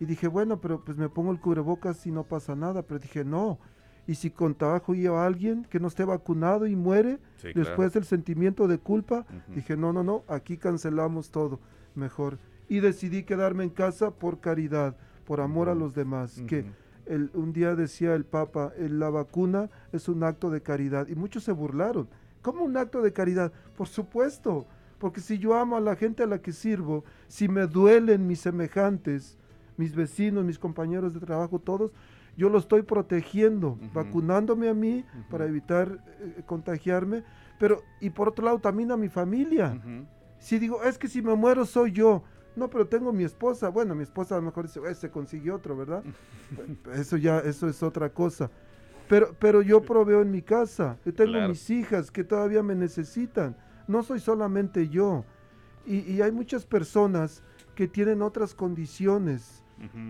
Y dije, bueno, pero pues me pongo el cubrebocas y no pasa nada, pero dije, no. Y si contagio a alguien que no esté vacunado y muere, Sí, claro. después del sentimiento de culpa, Ujú. dije, no, no, no, aquí cancelamos todo, mejor. Y decidí quedarme en casa por caridad, por amor a los demás. Que el- un día decía el Papa, "el- la vacuna es un acto de caridad. Y muchos se burlaron. ¿Cómo un acto de caridad? Por supuesto, porque si yo amo a la gente a la que sirvo, si me duelen mis semejantes, mis vecinos, mis compañeros de trabajo, todos, yo lo estoy protegiendo, vacunándome a mí para evitar eh, contagiarme, pero y por otro lado también a mi familia. Si digo, es que si me muero soy yo. No, pero tengo mi esposa. Bueno, mi esposa a lo mejor dice, se consiguió otro, ¿verdad? [LAUGHS] eso ya, eso es otra cosa. Pero, pero yo proveo en mi casa. Yo tengo mis hijas que todavía me necesitan. No soy solamente yo. Y, hay muchas personas que tienen otras condiciones,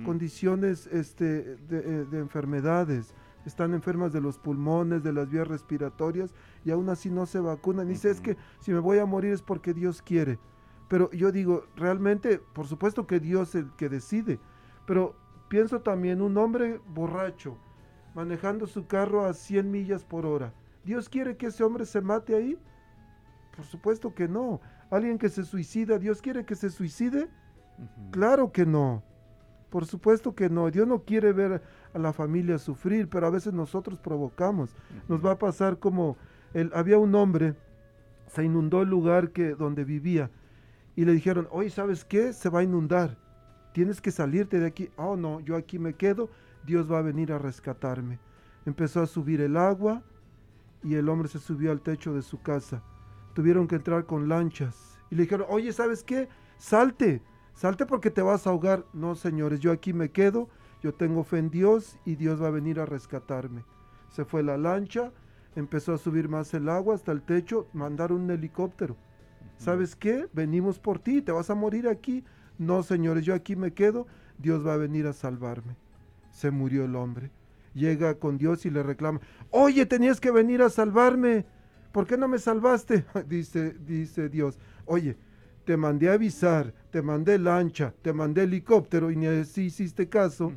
condiciones este, eh, de, enfermedades. Están enfermas de los pulmones, de las vías respiratorias y aún así no se vacunan. Y dice, es que si me voy a morir es porque Dios quiere. Pero yo digo, realmente, por supuesto que Dios es el que decide. Pero pienso también, un hombre borracho, manejando su carro a 100 millas por hora. ¿Dios quiere que ese hombre se mate ahí? Por supuesto que no. ¿Alguien que se suicida, Dios quiere que se suicide? Claro que no. Por supuesto que no. Dios no quiere ver a la familia sufrir, pero a veces nosotros provocamos. Nos va a pasar como el, había un hombre, se inundó el lugar que, donde vivía y le dijeron, oye, ¿sabes qué? Se va a inundar. Tienes que salirte de aquí. Oh, no, yo aquí me quedo Dios va a venir a rescatarme. Empezó a subir el agua y el hombre se subió al techo de su casa. Tuvieron que entrar con lanchas y le dijeron, oye, ¿sabes qué? Salte, salte porque te vas a ahogar. No, señores, yo aquí me quedo, yo tengo fe en Dios y Dios va a venir a rescatarme. Se fue la lancha, empezó a subir más el agua hasta el techo, mandaron un helicóptero. ¿Sabes qué? Venimos por ti, te vas a morir aquí. No, señores, yo aquí me quedo, Dios va a venir a salvarme se murió el hombre. Llega con Dios y le reclama, oye, tenías que venir a salvarme, ¿por qué no me salvaste? [LAUGHS] dice, dice Dios, oye, te mandé a avisar, te mandé lancha, te mandé helicóptero y ni así hiciste caso.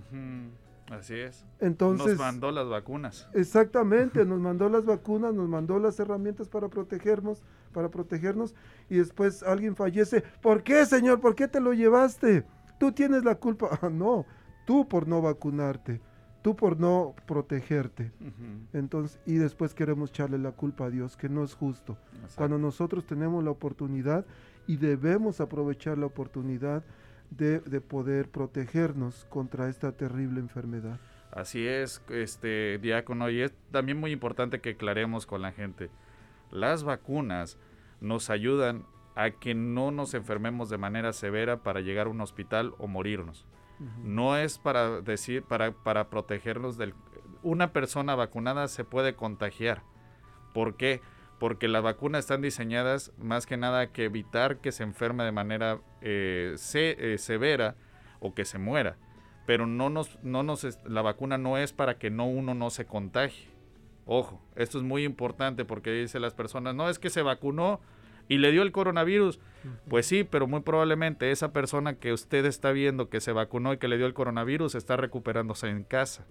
Así es. Entonces. Nos mandó las vacunas. Exactamente, [LAUGHS] nos mandó las vacunas, nos mandó las herramientas para protegernos, para protegernos, y después alguien fallece. ¿Por qué, Señor? ¿Por qué te lo llevaste? Tú tienes la culpa. [LAUGHS] Ah, no, tú por no vacunarte, tú por no protegerte. Entonces, y después queremos echarle la culpa a Dios, que no es justo. Cuando nosotros tenemos la oportunidad y debemos aprovechar la oportunidad de, poder protegernos contra esta terrible enfermedad. Así es, este diácono, y es también muy importante que aclaremos con la gente. Las vacunas nos ayudan a que no nos enfermemos de manera severa para llegar a un hospital o morirnos. No es para decir, para, para protegerlos del... Una persona vacunada se puede contagiar. ¿Por qué? Porque las vacunas están diseñadas más que nada que evitar que se enferme de manera eh, eh, severa o que se muera. Pero no nos, no nos, la vacuna no es para que no uno no se contagie. Ojo, esto es muy importante porque dicen las personas, no es que se vacunó y le dio el coronavirus. Pues sí, pero muy probablemente esa persona que usted está viendo que se vacunó y que le dio el coronavirus está recuperándose en casa.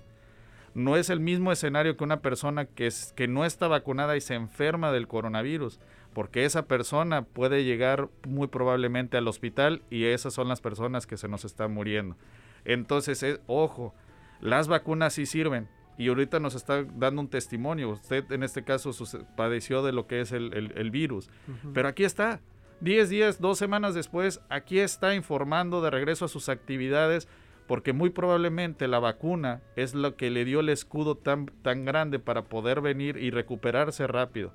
No es el mismo escenario que una persona que, es, que no está vacunada y se enferma del coronavirus, porque esa persona puede llegar muy probablemente al hospital y esas son las personas que se nos están muriendo. Entonces, eh, ojo, las vacunas sí sirven, y ahorita nos está dando un testimonio. Usted en este caso padeció de lo que es el, virus, pero aquí está. Diez días, dos semanas después, aquí está informando de regreso a sus actividades porque muy probablemente la vacuna es lo que le dio el escudo tan, tan grande para poder venir y recuperarse rápido.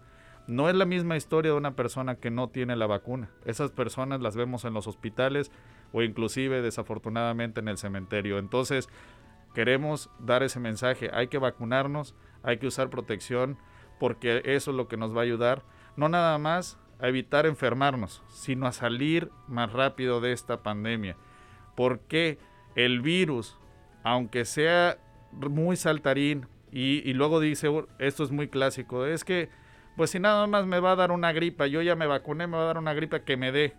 No es la misma historia de una persona que no tiene la vacuna. Esas personas las vemos en los hospitales o inclusive desafortunadamente en el cementerio. Entonces, queremos dar ese mensaje. Hay que vacunarnos, hay que usar protección, porque eso es lo que nos va a ayudar, no nada más a evitar enfermarnos, sino a salir más rápido de esta pandemia. Porque el virus, aunque sea muy saltarín, y, y luego dice, esto es muy clásico, es que, pues si nada más me va a dar una gripa, yo ya me vacuné, me va a dar una gripa que me dé.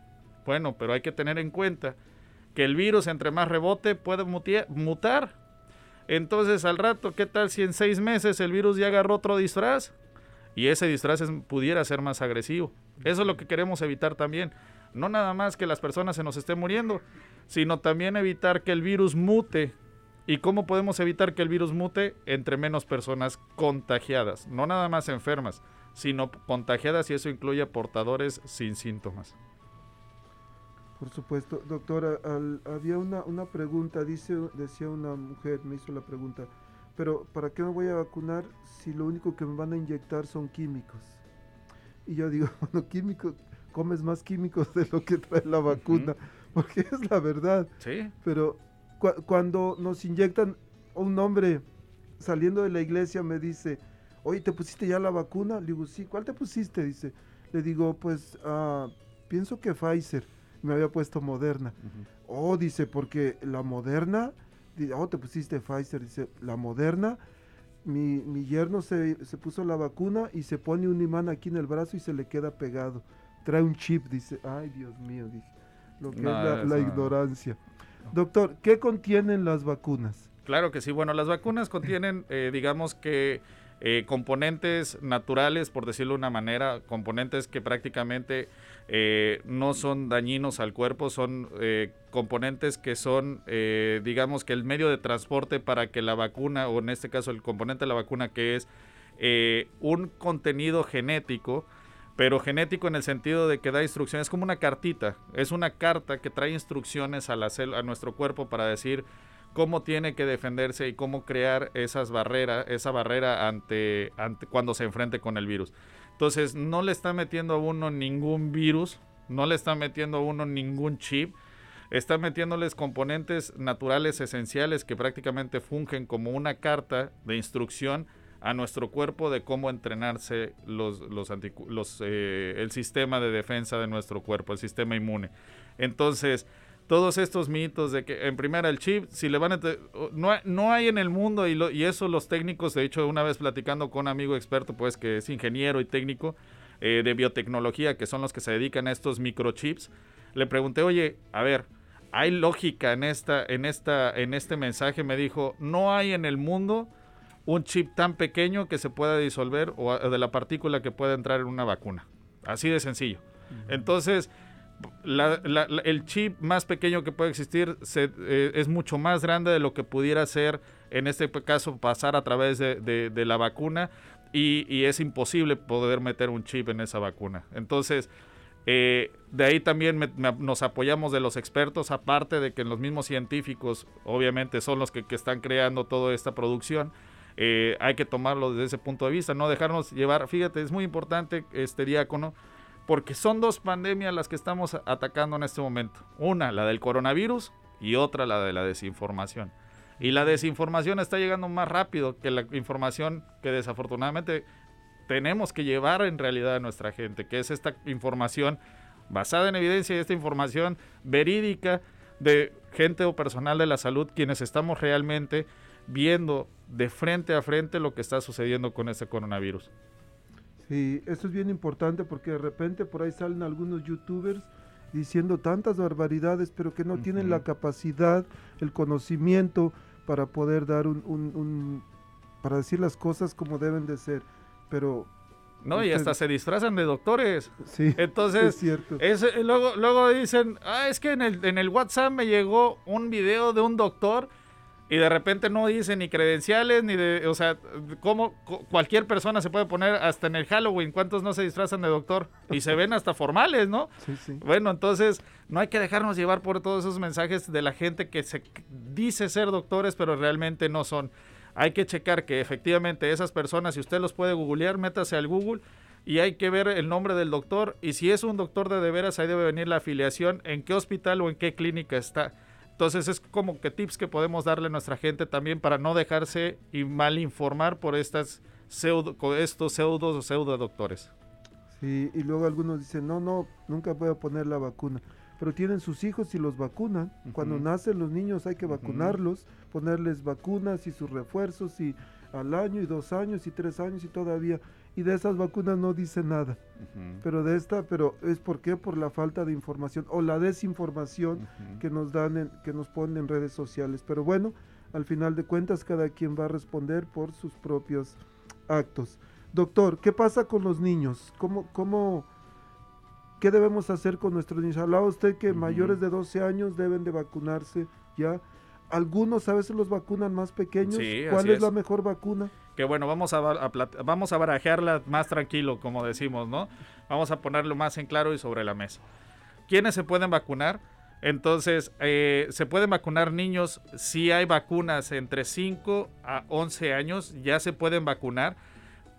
Bueno, pero hay que tener en cuenta que el virus entre más rebote puede mutar entonces al rato, ¿qué tal si en seis meses el virus ya agarró otro disfraz? Y ese disfraz pudiera ser más agresivo. Eso es lo que queremos evitar también. No nada más que las personas se nos estén muriendo, sino también evitar que el virus mute. ¿Y cómo podemos evitar que el virus mute? Entre menos personas contagiadas. No nada más enfermas, sino contagiadas y eso incluye portadores sin síntomas. Por supuesto, doctora, al- había una, una pregunta, dice, decía una mujer, me hizo la pregunta, pero ¿para qué me voy a vacunar si lo único que me van a inyectar son químicos? Y yo digo, [LAUGHS] bueno, químicos, comes más químicos de lo que trae la vacuna, porque es la verdad. Sí, Pero cua- cuando nos inyectan, un hombre saliendo de la iglesia me dice, oye, ¿te pusiste ya la vacuna? Le digo, sí, ¿cuál te pusiste? Dice, le digo, pues ah, pienso que Pfizer. Me había puesto Moderna. Oh, dice, porque la Moderna, oh, te pusiste Pfizer, dice, la Moderna, mi, mi yerno se, se puso la vacuna y se pone un imán aquí en el brazo y se le queda pegado. Trae un chip, dice, ay Dios mío, dije, lo que No, es la, ignorancia. Doctor, ¿qué contienen las vacunas? Claro que sí. Bueno, las vacunas contienen, eh, digamos que, eh, componentes naturales, por decirlo de una manera, componentes que prácticamente eh, no son dañinos al cuerpo, son eh, componentes que son, eh, digamos que el medio de transporte para que la vacuna, o en este caso el componente de la vacuna que es un contenido genético, pero genético en el sentido de que da instrucciones, es como una cartita, es una carta que trae instrucciones a, la a nuestro cuerpo para decir cómo tiene que defenderse y cómo crear esas barreras, esa barrera ante, ante cuando se enfrente con el virus. Entonces, no le está metiendo a uno ningún virus, no le está metiendo a uno ningún chip, está metiéndoles componentes naturales esenciales que prácticamente fungen como una carta de instrucción a nuestro cuerpo de cómo entrenarse los, los, eh, el sistema de defensa de nuestro cuerpo, el sistema inmune. Entonces, todos estos mitos de que en primera el chip, si le van a... No, hay- no hay en el mundo y, lo- y eso los técnicos, de hecho una vez platicando con un amigo experto, pues que es ingeniero y técnico eh, de biotecnología, que son los que se dedican a estos microchips, le pregunté, oye, a ver, ¿hay lógica en, esta, en, esta, en este mensaje? Me dijo, no hay en el mundo un chip tan pequeño que se pueda disolver o de la partícula que pueda entrar en una vacuna. Así de sencillo. Entonces, la- la- la- el chip más pequeño que puede existir se- eh, es mucho más grande de lo que pudiera ser, en este caso, pasar a través de, de- de la vacuna y, y es imposible poder meter un chip en esa vacuna. Entonces, eh, de ahí también me- me- nos apoyamos de los expertos, aparte de que los mismos científicos, obviamente, son los que, que están creando toda esta producción. eh, hay que tomarlo desde ese punto de vista, no dejarnos llevar. Fíjate, es muy importante este diácono, porque son dos pandemias las que estamos atacando en este momento. Una, la del coronavirus, y otra, la de la desinformación. Y la desinformación está llegando más rápido que la información que desafortunadamente tenemos que llevar en realidad a nuestra gente, que es esta información basada en evidencia y esta información verídica de gente o personal de la salud, quienes estamos realmente viendo de frente a frente lo que está sucediendo con este coronavirus. Sí, esto es bien importante porque de repente por ahí salen algunos youtubers diciendo tantas barbaridades, pero que no tienen la capacidad, el conocimiento para poder dar un, un- un- para decir las cosas como deben de ser. Pero No, y hasta se disfrazan de doctores. sí, Entonces, es cierto. Es, eh, luego, luego dicen, ah, es que en el, en el WhatsApp me llegó un video de un doctor y de repente no dice ni credenciales, ni de, o sea, como cualquier persona se puede poner hasta en el Halloween, ¿cuántos no se disfrazan de doctor? Y se ven hasta formales, ¿no? Sí, sí. Bueno, entonces no hay que dejarnos llevar por todos esos mensajes de la gente que se dice ser doctores, pero realmente no son. Hay que checar que efectivamente esas personas, si usted los puede googlear, métase al Google y hay que ver el nombre del doctor. Y si es un doctor de de veras, ahí debe venir la afiliación, en qué hospital o en qué clínica está. Entonces es como que tips que podemos darle a nuestra gente también para no dejarse y mal informar por estas pseudo, estos pseudos o pseudo doctores. Sí, y luego algunos dicen, no, no, nunca voy a poner la vacuna. Pero tienen sus hijos y los vacunan. Cuando nacen los niños hay que vacunarlos, ponerles vacunas y sus refuerzos y al año y dos años y tres años y todavía. Y de esas vacunas no dice nada. Pero de esta, pero es por qué? Por la falta de información o la desinformación que nos dan, en- que nos ponen en redes sociales. Pero bueno, al final de cuentas cada quien va a responder por sus propios actos. Doctor, ¿qué pasa con los niños? ¿Cómo, cómo, qué debemos hacer con nuestros niños? Hablaba usted que mayores de 12 años deben de vacunarse ya. Algunos a veces los vacunan más pequeños. Sí, ¿Cuál es. la mejor vacuna? Que bueno, vamos a, a vamos a barajearla más tranquilo, como decimos, ¿no? Vamos a ponerlo más en claro y sobre la mesa. ¿quiénes se pueden vacunar? Entonces, eh, se pueden vacunar niños si hay vacunas entre 5 a 11 años, ya se pueden vacunar.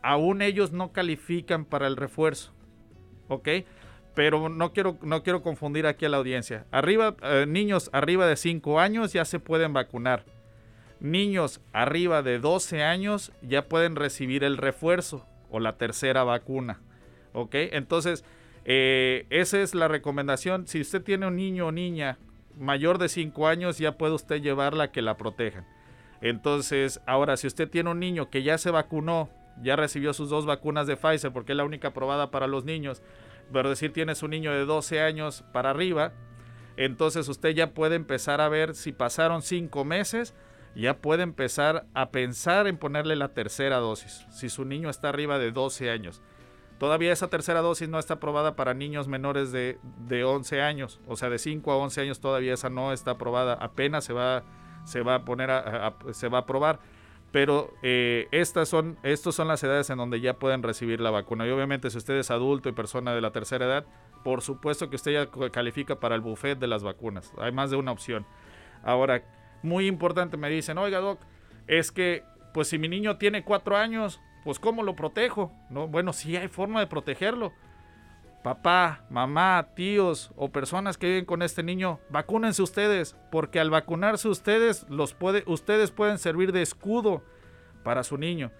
Aún ellos no califican para el refuerzo, ¿ok? Pero no quiero, no quiero confundir aquí a la audiencia. Arriba, eh, niños arriba de 5 años ya se pueden vacunar. Niños arriba de 12 años ya pueden recibir el refuerzo o la tercera vacuna, ¿ok? Entonces, eh, esa es la recomendación. Si usted tiene un niño o niña mayor de 5 años, ya puede usted llevarla que la protejan. Entonces, ahora, si usted tiene un niño que ya se vacunó, ya recibió sus dos vacunas de Pfizer, porque es la única aprobada para los niños, pero decir tiene su niño de 12 años para arriba, entonces usted ya puede empezar a ver si pasaron 5 meses, ya puede empezar a pensar en ponerle la tercera dosis, si su niño está arriba de 12 años. Todavía esa tercera dosis no está aprobada para niños menores de, de 11 años, o sea, de 5 a 11 años todavía esa no está aprobada, apenas se va, se va a poner se va a aprobar. Pero eh, estas son, estas son las edades en donde ya pueden recibir la vacuna. Y obviamente si usted es adulto y persona de la tercera edad, por supuesto que usted ya califica para el buffet de las vacunas. Hay más de una opción. Ahora, muy importante, me dicen, oiga doc, es que pues si mi niño tiene cuatro años, pues ¿cómo lo protejo? ¿No? Bueno, sí hay forma de protegerlo. Papá, mamá, tíos o personas que viven con este niño, vacúnense ustedes, porque al vacunarse ustedes, los puede, ustedes pueden servir de escudo para su niño.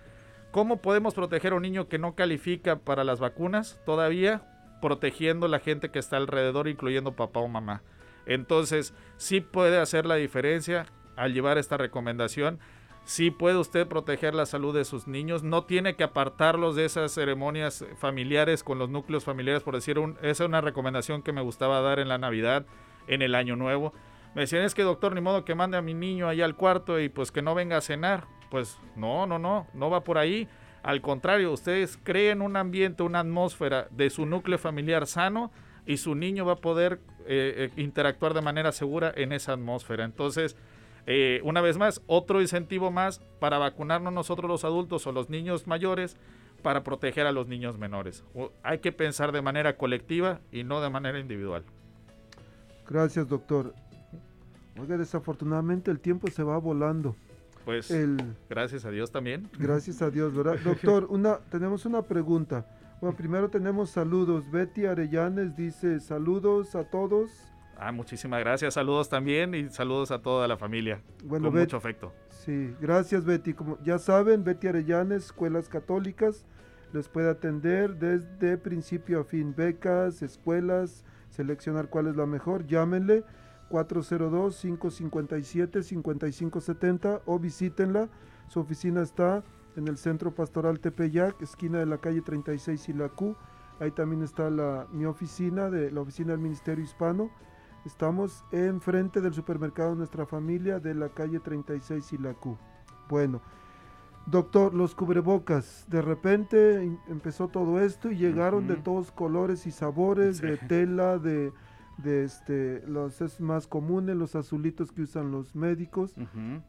¿Cómo podemos proteger a un niño que no califica para las vacunas? Todavía protegiendo a la gente que está alrededor, incluyendo papá o mamá. Entonces, sí puede hacer la diferencia al llevar esta recomendación sí puede usted proteger la salud de sus niños, no tiene que apartarlos de esas ceremonias familiares con los núcleos familiares, por decir, esa es una recomendación que me gustaba dar en la Navidad, en el Año Nuevo. Me decían, es que doctor, ni modo que mande a mi niño allá al cuarto y pues que no venga a cenar. Pues no, no, no, no va por ahí. Al contrario, ustedes creen un ambiente, una atmósfera de su núcleo familiar sano y su niño va a poder eh, eh, interactuar de manera segura en esa atmósfera. Entonces, eh, una vez más, otro incentivo más para vacunarnos nosotros los adultos o los niños mayores para proteger a los niños menores. hay que pensar de manera colectiva y no de manera individual. Gracias, doctor. Oiga, desafortunadamente el tiempo se va volando. Pues gracias a Dios también. Gracias a Dios, ¿verdad? [LAUGHS] Doctor, una, tenemos una pregunta. Bueno, primero tenemos saludos. Betty Arellanes dice saludos a todos. Ah, muchísimas gracias. Saludos también y saludos a toda la familia. Bueno, con mucho afecto. Sí, gracias Betty. Como ya saben, Betty Arellanes, Escuelas Católicas, les puede atender desde principio a fin. Becas, escuelas, seleccionar cuál es la mejor. Llámenle 402-557-5570 o visítenla. Su oficina está en el Centro Pastoral Tepeyac, esquina de la calle 36 y la Q. Ahí también está la, mi oficina, de la oficina del Ministerio Hispano Estamos enfrente del supermercado Nuestra Familia de la calle 36 y la Q. Bueno, doctor, los cubrebocas, de repente empezó todo esto y llegaron de todos colores y sabores, de tela, de, de este, los es más comunes, los azulitos que usan los médicos,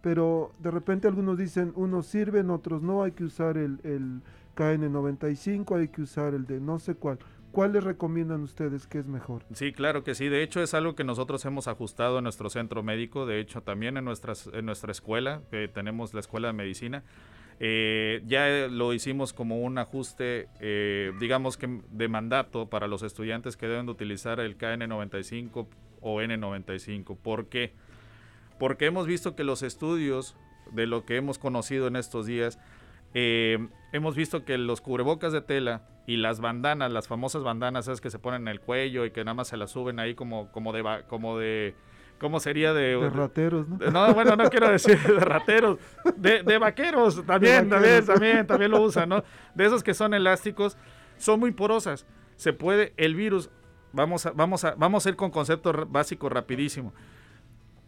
pero de repente algunos dicen, unos sirven, otros no, hay que usar el, el KN95, hay que usar el de no sé cuál. ¿Cuál les recomiendan ustedes que es mejor? Sí, claro que sí. De hecho, es algo que nosotros hemos ajustado en nuestro centro médico. De hecho, también en, nuestras, en nuestra escuela, que tenemos la escuela de medicina. Eh, ya lo hicimos como un ajuste, eh, digamos que de mandato para los estudiantes que deben de utilizar el KN95 o N95. ¿Por qué? Porque hemos visto que los estudios de lo que hemos conocido en estos días, eh, hemos visto que los cubrebocas de tela y las bandanas, las famosas bandanas esas que se ponen en el cuello y que nada más se las suben ahí como, como de como de ¿cómo sería de, de rateros, ¿no? No, bueno, no quiero decir de rateros, de, de vaqueros, también, también, también, también lo usan, ¿no? De esos que son elásticos, son muy porosas. Se puede, el virus, vamos a, vamos a, vamos a ir con concepto básico rapidísimo.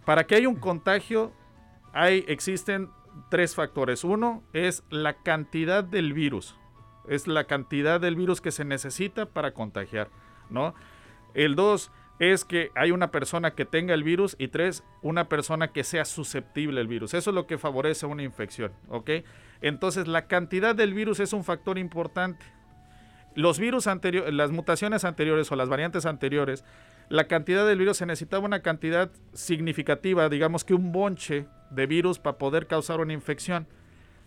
Para que haya un contagio, hay, existen tres factores. Uno es la cantidad del virus es la cantidad del virus que se necesita para contagiar, ¿no? El dos es que hay una persona que tenga el virus y tres, una persona que sea susceptible al virus. Eso es lo que favorece una infección, ¿ok? Entonces la cantidad del virus es un factor importante. Los virus anteriores, las mutaciones anteriores o las variantes anteriores la cantidad del virus se necesitaba una cantidad significativa, digamos que un bonche de virus para poder causar una infección.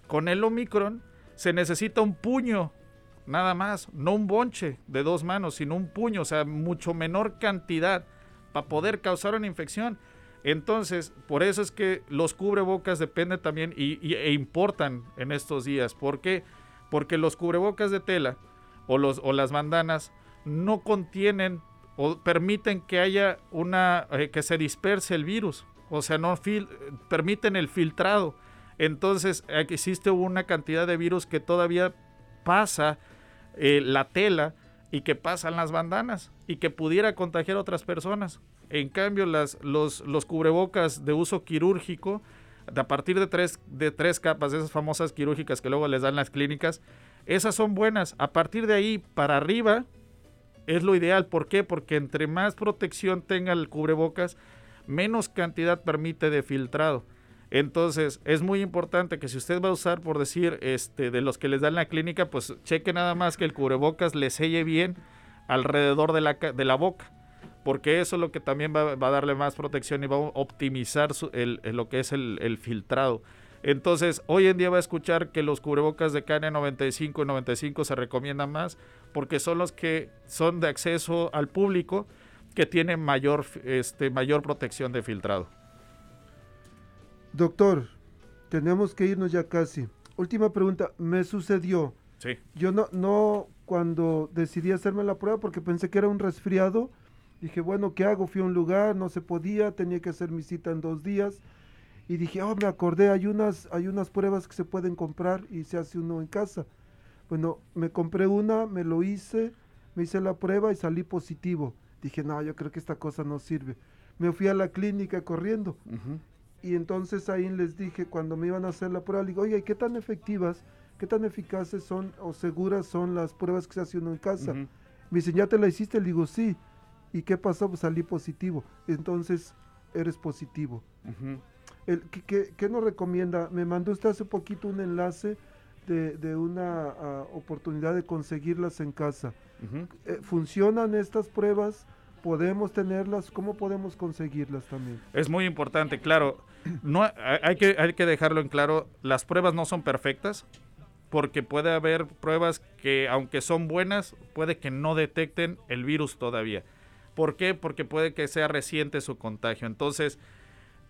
Con el Omicron se necesita un puño, nada más, no un bonche de dos manos, sino un puño, o sea, mucho menor cantidad para poder causar una infección. Entonces, por eso es que los cubrebocas dependen también y, e importan en estos días. ¿Por qué? Porque los cubrebocas de tela o, los, o las bandanas no contienen o permiten que haya una, eh, que se disperse el virus. O sea, no permiten el filtrado. Entonces, existe una cantidad de virus que todavía pasa eh, la tela y que pasan las bandanas y que pudiera contagiar a otras personas. En cambio, las, los, los cubrebocas de uso quirúrgico, a partir de tres, de tres capas, esas famosas quirúrgicas que luego les dan las clínicas, esas son buenas. A partir de ahí para arriba es lo ideal. ¿Por qué? Porque entre más protección tenga el cubrebocas, menos cantidad permite de filtrado. Entonces, es muy importante que si usted va a usar, por decir, este, de los que les dan la clínica, pues cheque nada más que el cubrebocas le selle bien alrededor de la, de la boca, porque eso es lo que también va, a darle más protección y va a optimizar lo que es el, filtrado. Entonces, hoy en día va a escuchar que los cubrebocas de KN95 y 95 se recomiendan más porque son los que son de acceso al público que tienen mayor, este, mayor protección de filtrado. Doctor, tenemos que irnos ya casi. Última pregunta, me sucedió. Sí. Yo no, no, cuando decidí hacerme la prueba porque pensé que era un resfriado, dije, bueno, ¿qué hago? Fui a un lugar, no se podía, tenía que hacer mi cita en dos días. Y dije, oh, me acordé, hay unas, hay unas pruebas que se pueden comprar y se hace uno en casa. Bueno, me compré una, me lo hice, me hice la prueba y salí positivo. Dije, no, yo creo que esta cosa no sirve. Me fui a la clínica corriendo. Y entonces ahí les dije, cuando me iban a hacer la prueba, le digo, oye, ¿qué tan efectivas, qué tan eficaces son o seguras son las pruebas que se hace uno en casa? Me dicen, ¿ya te la hiciste? Le digo, sí. ¿Y qué pasó? Pues salí positivo. Entonces, eres positivo. El, ¿qué, nos recomienda? Me mandó usted hace poquito un enlace de, una ah, oportunidad de conseguirlas en casa. Eh, ¿Funcionan estas pruebas? podemos tenerlas, cómo podemos conseguirlas también. Es muy importante, claro. No hay que hay que dejarlo en claro, las pruebas no son perfectas porque puede haber pruebas que aunque son buenas, puede que no detecten el virus todavía. ¿Por qué? Porque puede que sea reciente su contagio. Entonces,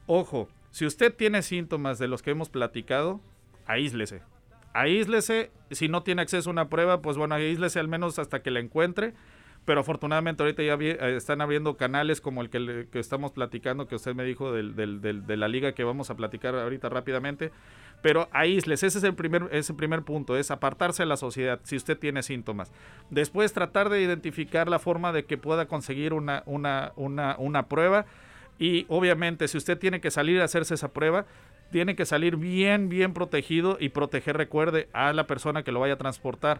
ojo, si usted tiene síntomas de los que hemos platicado, aíslese. Aíslese, si no tiene acceso a una prueba, pues bueno, aíslese al menos hasta que la encuentre pero afortunadamente ahorita ya eh, están abriendo canales como el que, estamos platicando, que usted me dijo del, de la liga que vamos a platicar ahorita rápidamente. Pero aísles, ese es el primer, ese primer punto, es apartarse de la sociedad si usted tiene síntomas. Después tratar de identificar la forma de que pueda conseguir una, una, una, prueba. Y obviamente si usted tiene que salir a hacerse esa prueba, tiene que salir bien, bien protegido y proteger, recuerde, a la persona que lo vaya a transportar.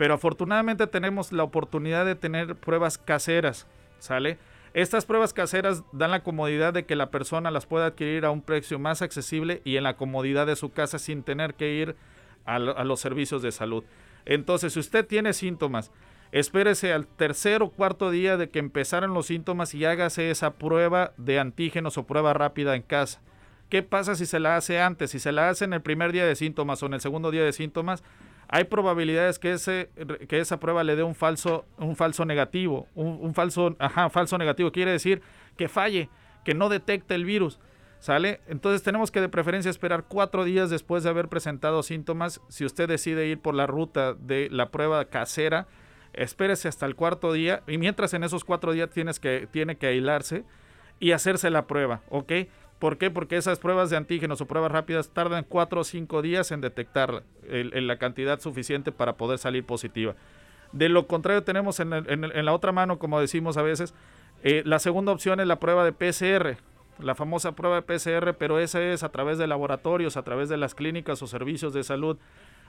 Pero afortunadamente tenemos la oportunidad de tener pruebas caseras, ¿sale? Estas pruebas caseras dan la comodidad de que la persona las pueda adquirir a un precio más accesible y en la comodidad de su casa sin tener que ir a, los servicios de salud. Entonces, si usted tiene síntomas, espérese al tercer o cuarto día de que empezaran los síntomas y hágase esa prueba de antígenos o prueba rápida en casa. ¿Qué pasa si se la hace antes? Si se la hace en el primer día de síntomas o en el segundo día de síntomas, hay probabilidades que, ese, que esa prueba le dé un falso, un falso negativo. Un, falso, ajá, falso negativo quiere decir que falle, que no detecte el virus. ¿Sale? Entonces tenemos que de preferencia esperar cuatro días después de haber presentado síntomas. Si usted decide ir por la ruta de la prueba casera, espérese hasta el cuarto día y mientras en esos cuatro días tienes que, tiene que aislarse y hacerse la prueba, ¿ok? ¿Por qué? Porque esas pruebas de antígenos o pruebas rápidas tardan cuatro o cinco días en detectar la cantidad suficiente para poder salir positiva. De lo contrario, tenemos en, la otra mano, como decimos a veces, eh, la segunda opción es la prueba de PCR, la famosa prueba de PCR, pero esa es a través de laboratorios, a través de las clínicas o servicios de salud.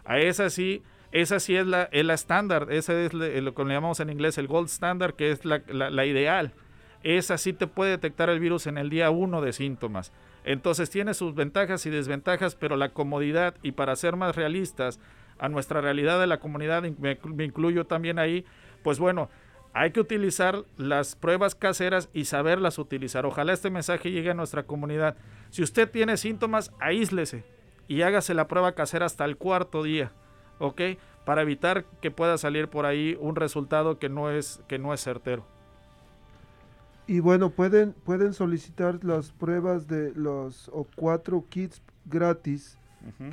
A esa sí, esa sí es la, estándar, esa es lo que le llamamos en inglés el gold standard, que es la ideal esa sí te puede detectar el virus en el día 1 de síntomas. Entonces tiene sus ventajas y desventajas, pero la comodidad y para ser más realistas a nuestra realidad de la comunidad, me, incluyo también ahí, pues bueno, hay que utilizar las pruebas caseras y saberlas utilizar. Ojalá este mensaje llegue a nuestra comunidad. Si usted tiene síntomas, aíslese y hágase la prueba casera hasta el cuarto día, ¿ok? Para evitar que pueda salir por ahí un resultado que no es, que no es certero. Y bueno, pueden, pueden solicitar las pruebas de los o cuatro kits gratis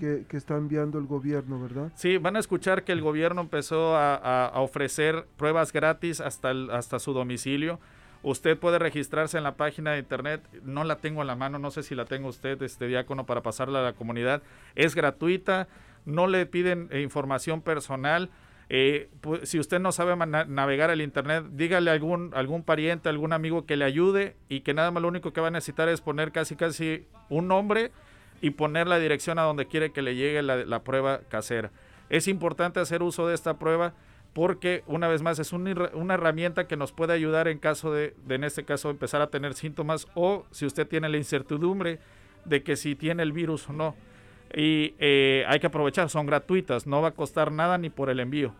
que, que, está enviando el gobierno, ¿verdad? Sí, van a escuchar que el gobierno empezó a, a, a ofrecer pruebas gratis hasta, el, hasta su domicilio. Usted puede registrarse en la página de internet, no la tengo en la mano, no sé si la tengo usted, este diácono, para pasarla a la comunidad. Es gratuita, no le piden eh, información personal. Eh, pues, si usted no sabe navegar el internet, dígale a algún, algún pariente, algún amigo que le ayude y que nada más lo único que va a necesitar es poner casi casi un nombre y poner la dirección a donde quiere que le llegue la, prueba casera. Es importante hacer uso de esta prueba porque una vez más es un, una herramienta que nos puede ayudar en caso de, de, en este caso, empezar a tener síntomas o si usted tiene la incertidumbre de que si tiene el virus o no. Y eh, hay que aprovechar, son gratuitas, no va a costar nada ni por el envío.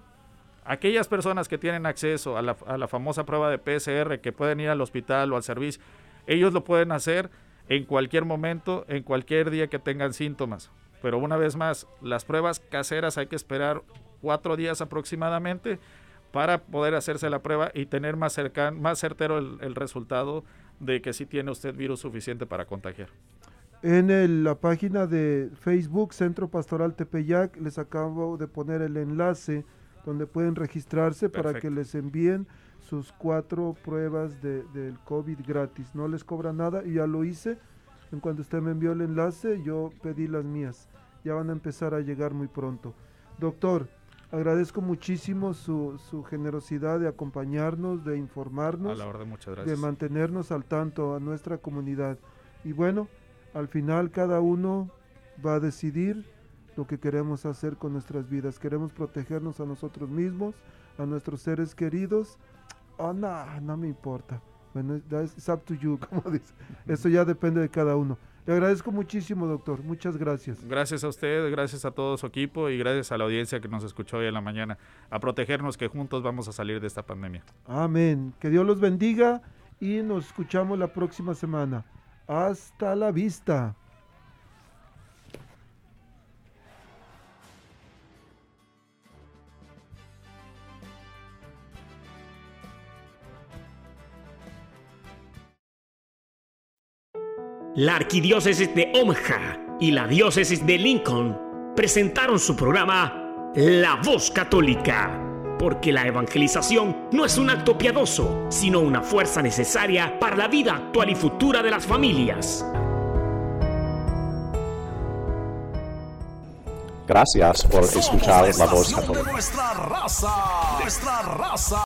Aquellas personas que tienen acceso a la, famosa prueba de PCR, que pueden ir al hospital o al servicio, ellos lo pueden hacer en cualquier momento, en cualquier día que tengan síntomas. Pero una vez más, las pruebas caseras hay que esperar cuatro días aproximadamente para poder hacerse la prueba y tener más, cercan, más certero el, resultado de que sí tiene usted virus suficiente para contagiar. En el, la página de Facebook Centro Pastoral Tepeyac les acabo de poner el enlace donde pueden registrarse Perfecto. para que les envíen sus cuatro pruebas de, del COVID gratis. No les cobra nada y ya lo hice. En cuanto usted me envió el enlace, yo pedí las mías. Ya van a empezar a llegar muy pronto. Doctor, agradezco muchísimo su, su generosidad de acompañarnos, de informarnos, a la orden, muchas gracias. de mantenernos al tanto a nuestra comunidad. Y bueno, al final cada uno va a decidir lo que queremos hacer con nuestras vidas. Queremos protegernos a nosotros mismos, a nuestros seres queridos. Oh, no, no me importa. Bueno, it's up to you, [LAUGHS] como dice. Eso ya depende de cada uno. Le agradezco muchísimo, doctor. Muchas gracias. Gracias a usted, gracias a todo su equipo y gracias a la audiencia que nos escuchó hoy en la mañana. A protegernos que juntos vamos a salir de esta pandemia. Amén. Que Dios los bendiga y nos escuchamos la próxima semana. Hasta la vista. La arquidiócesis de Omaha y la diócesis de Lincoln presentaron su programa La Voz Católica, porque la evangelización no es un acto piadoso, sino una fuerza necesaria para la vida actual y futura de las familias. Gracias por escuchar La Voz Católica. Nuestra raza, nuestra raza.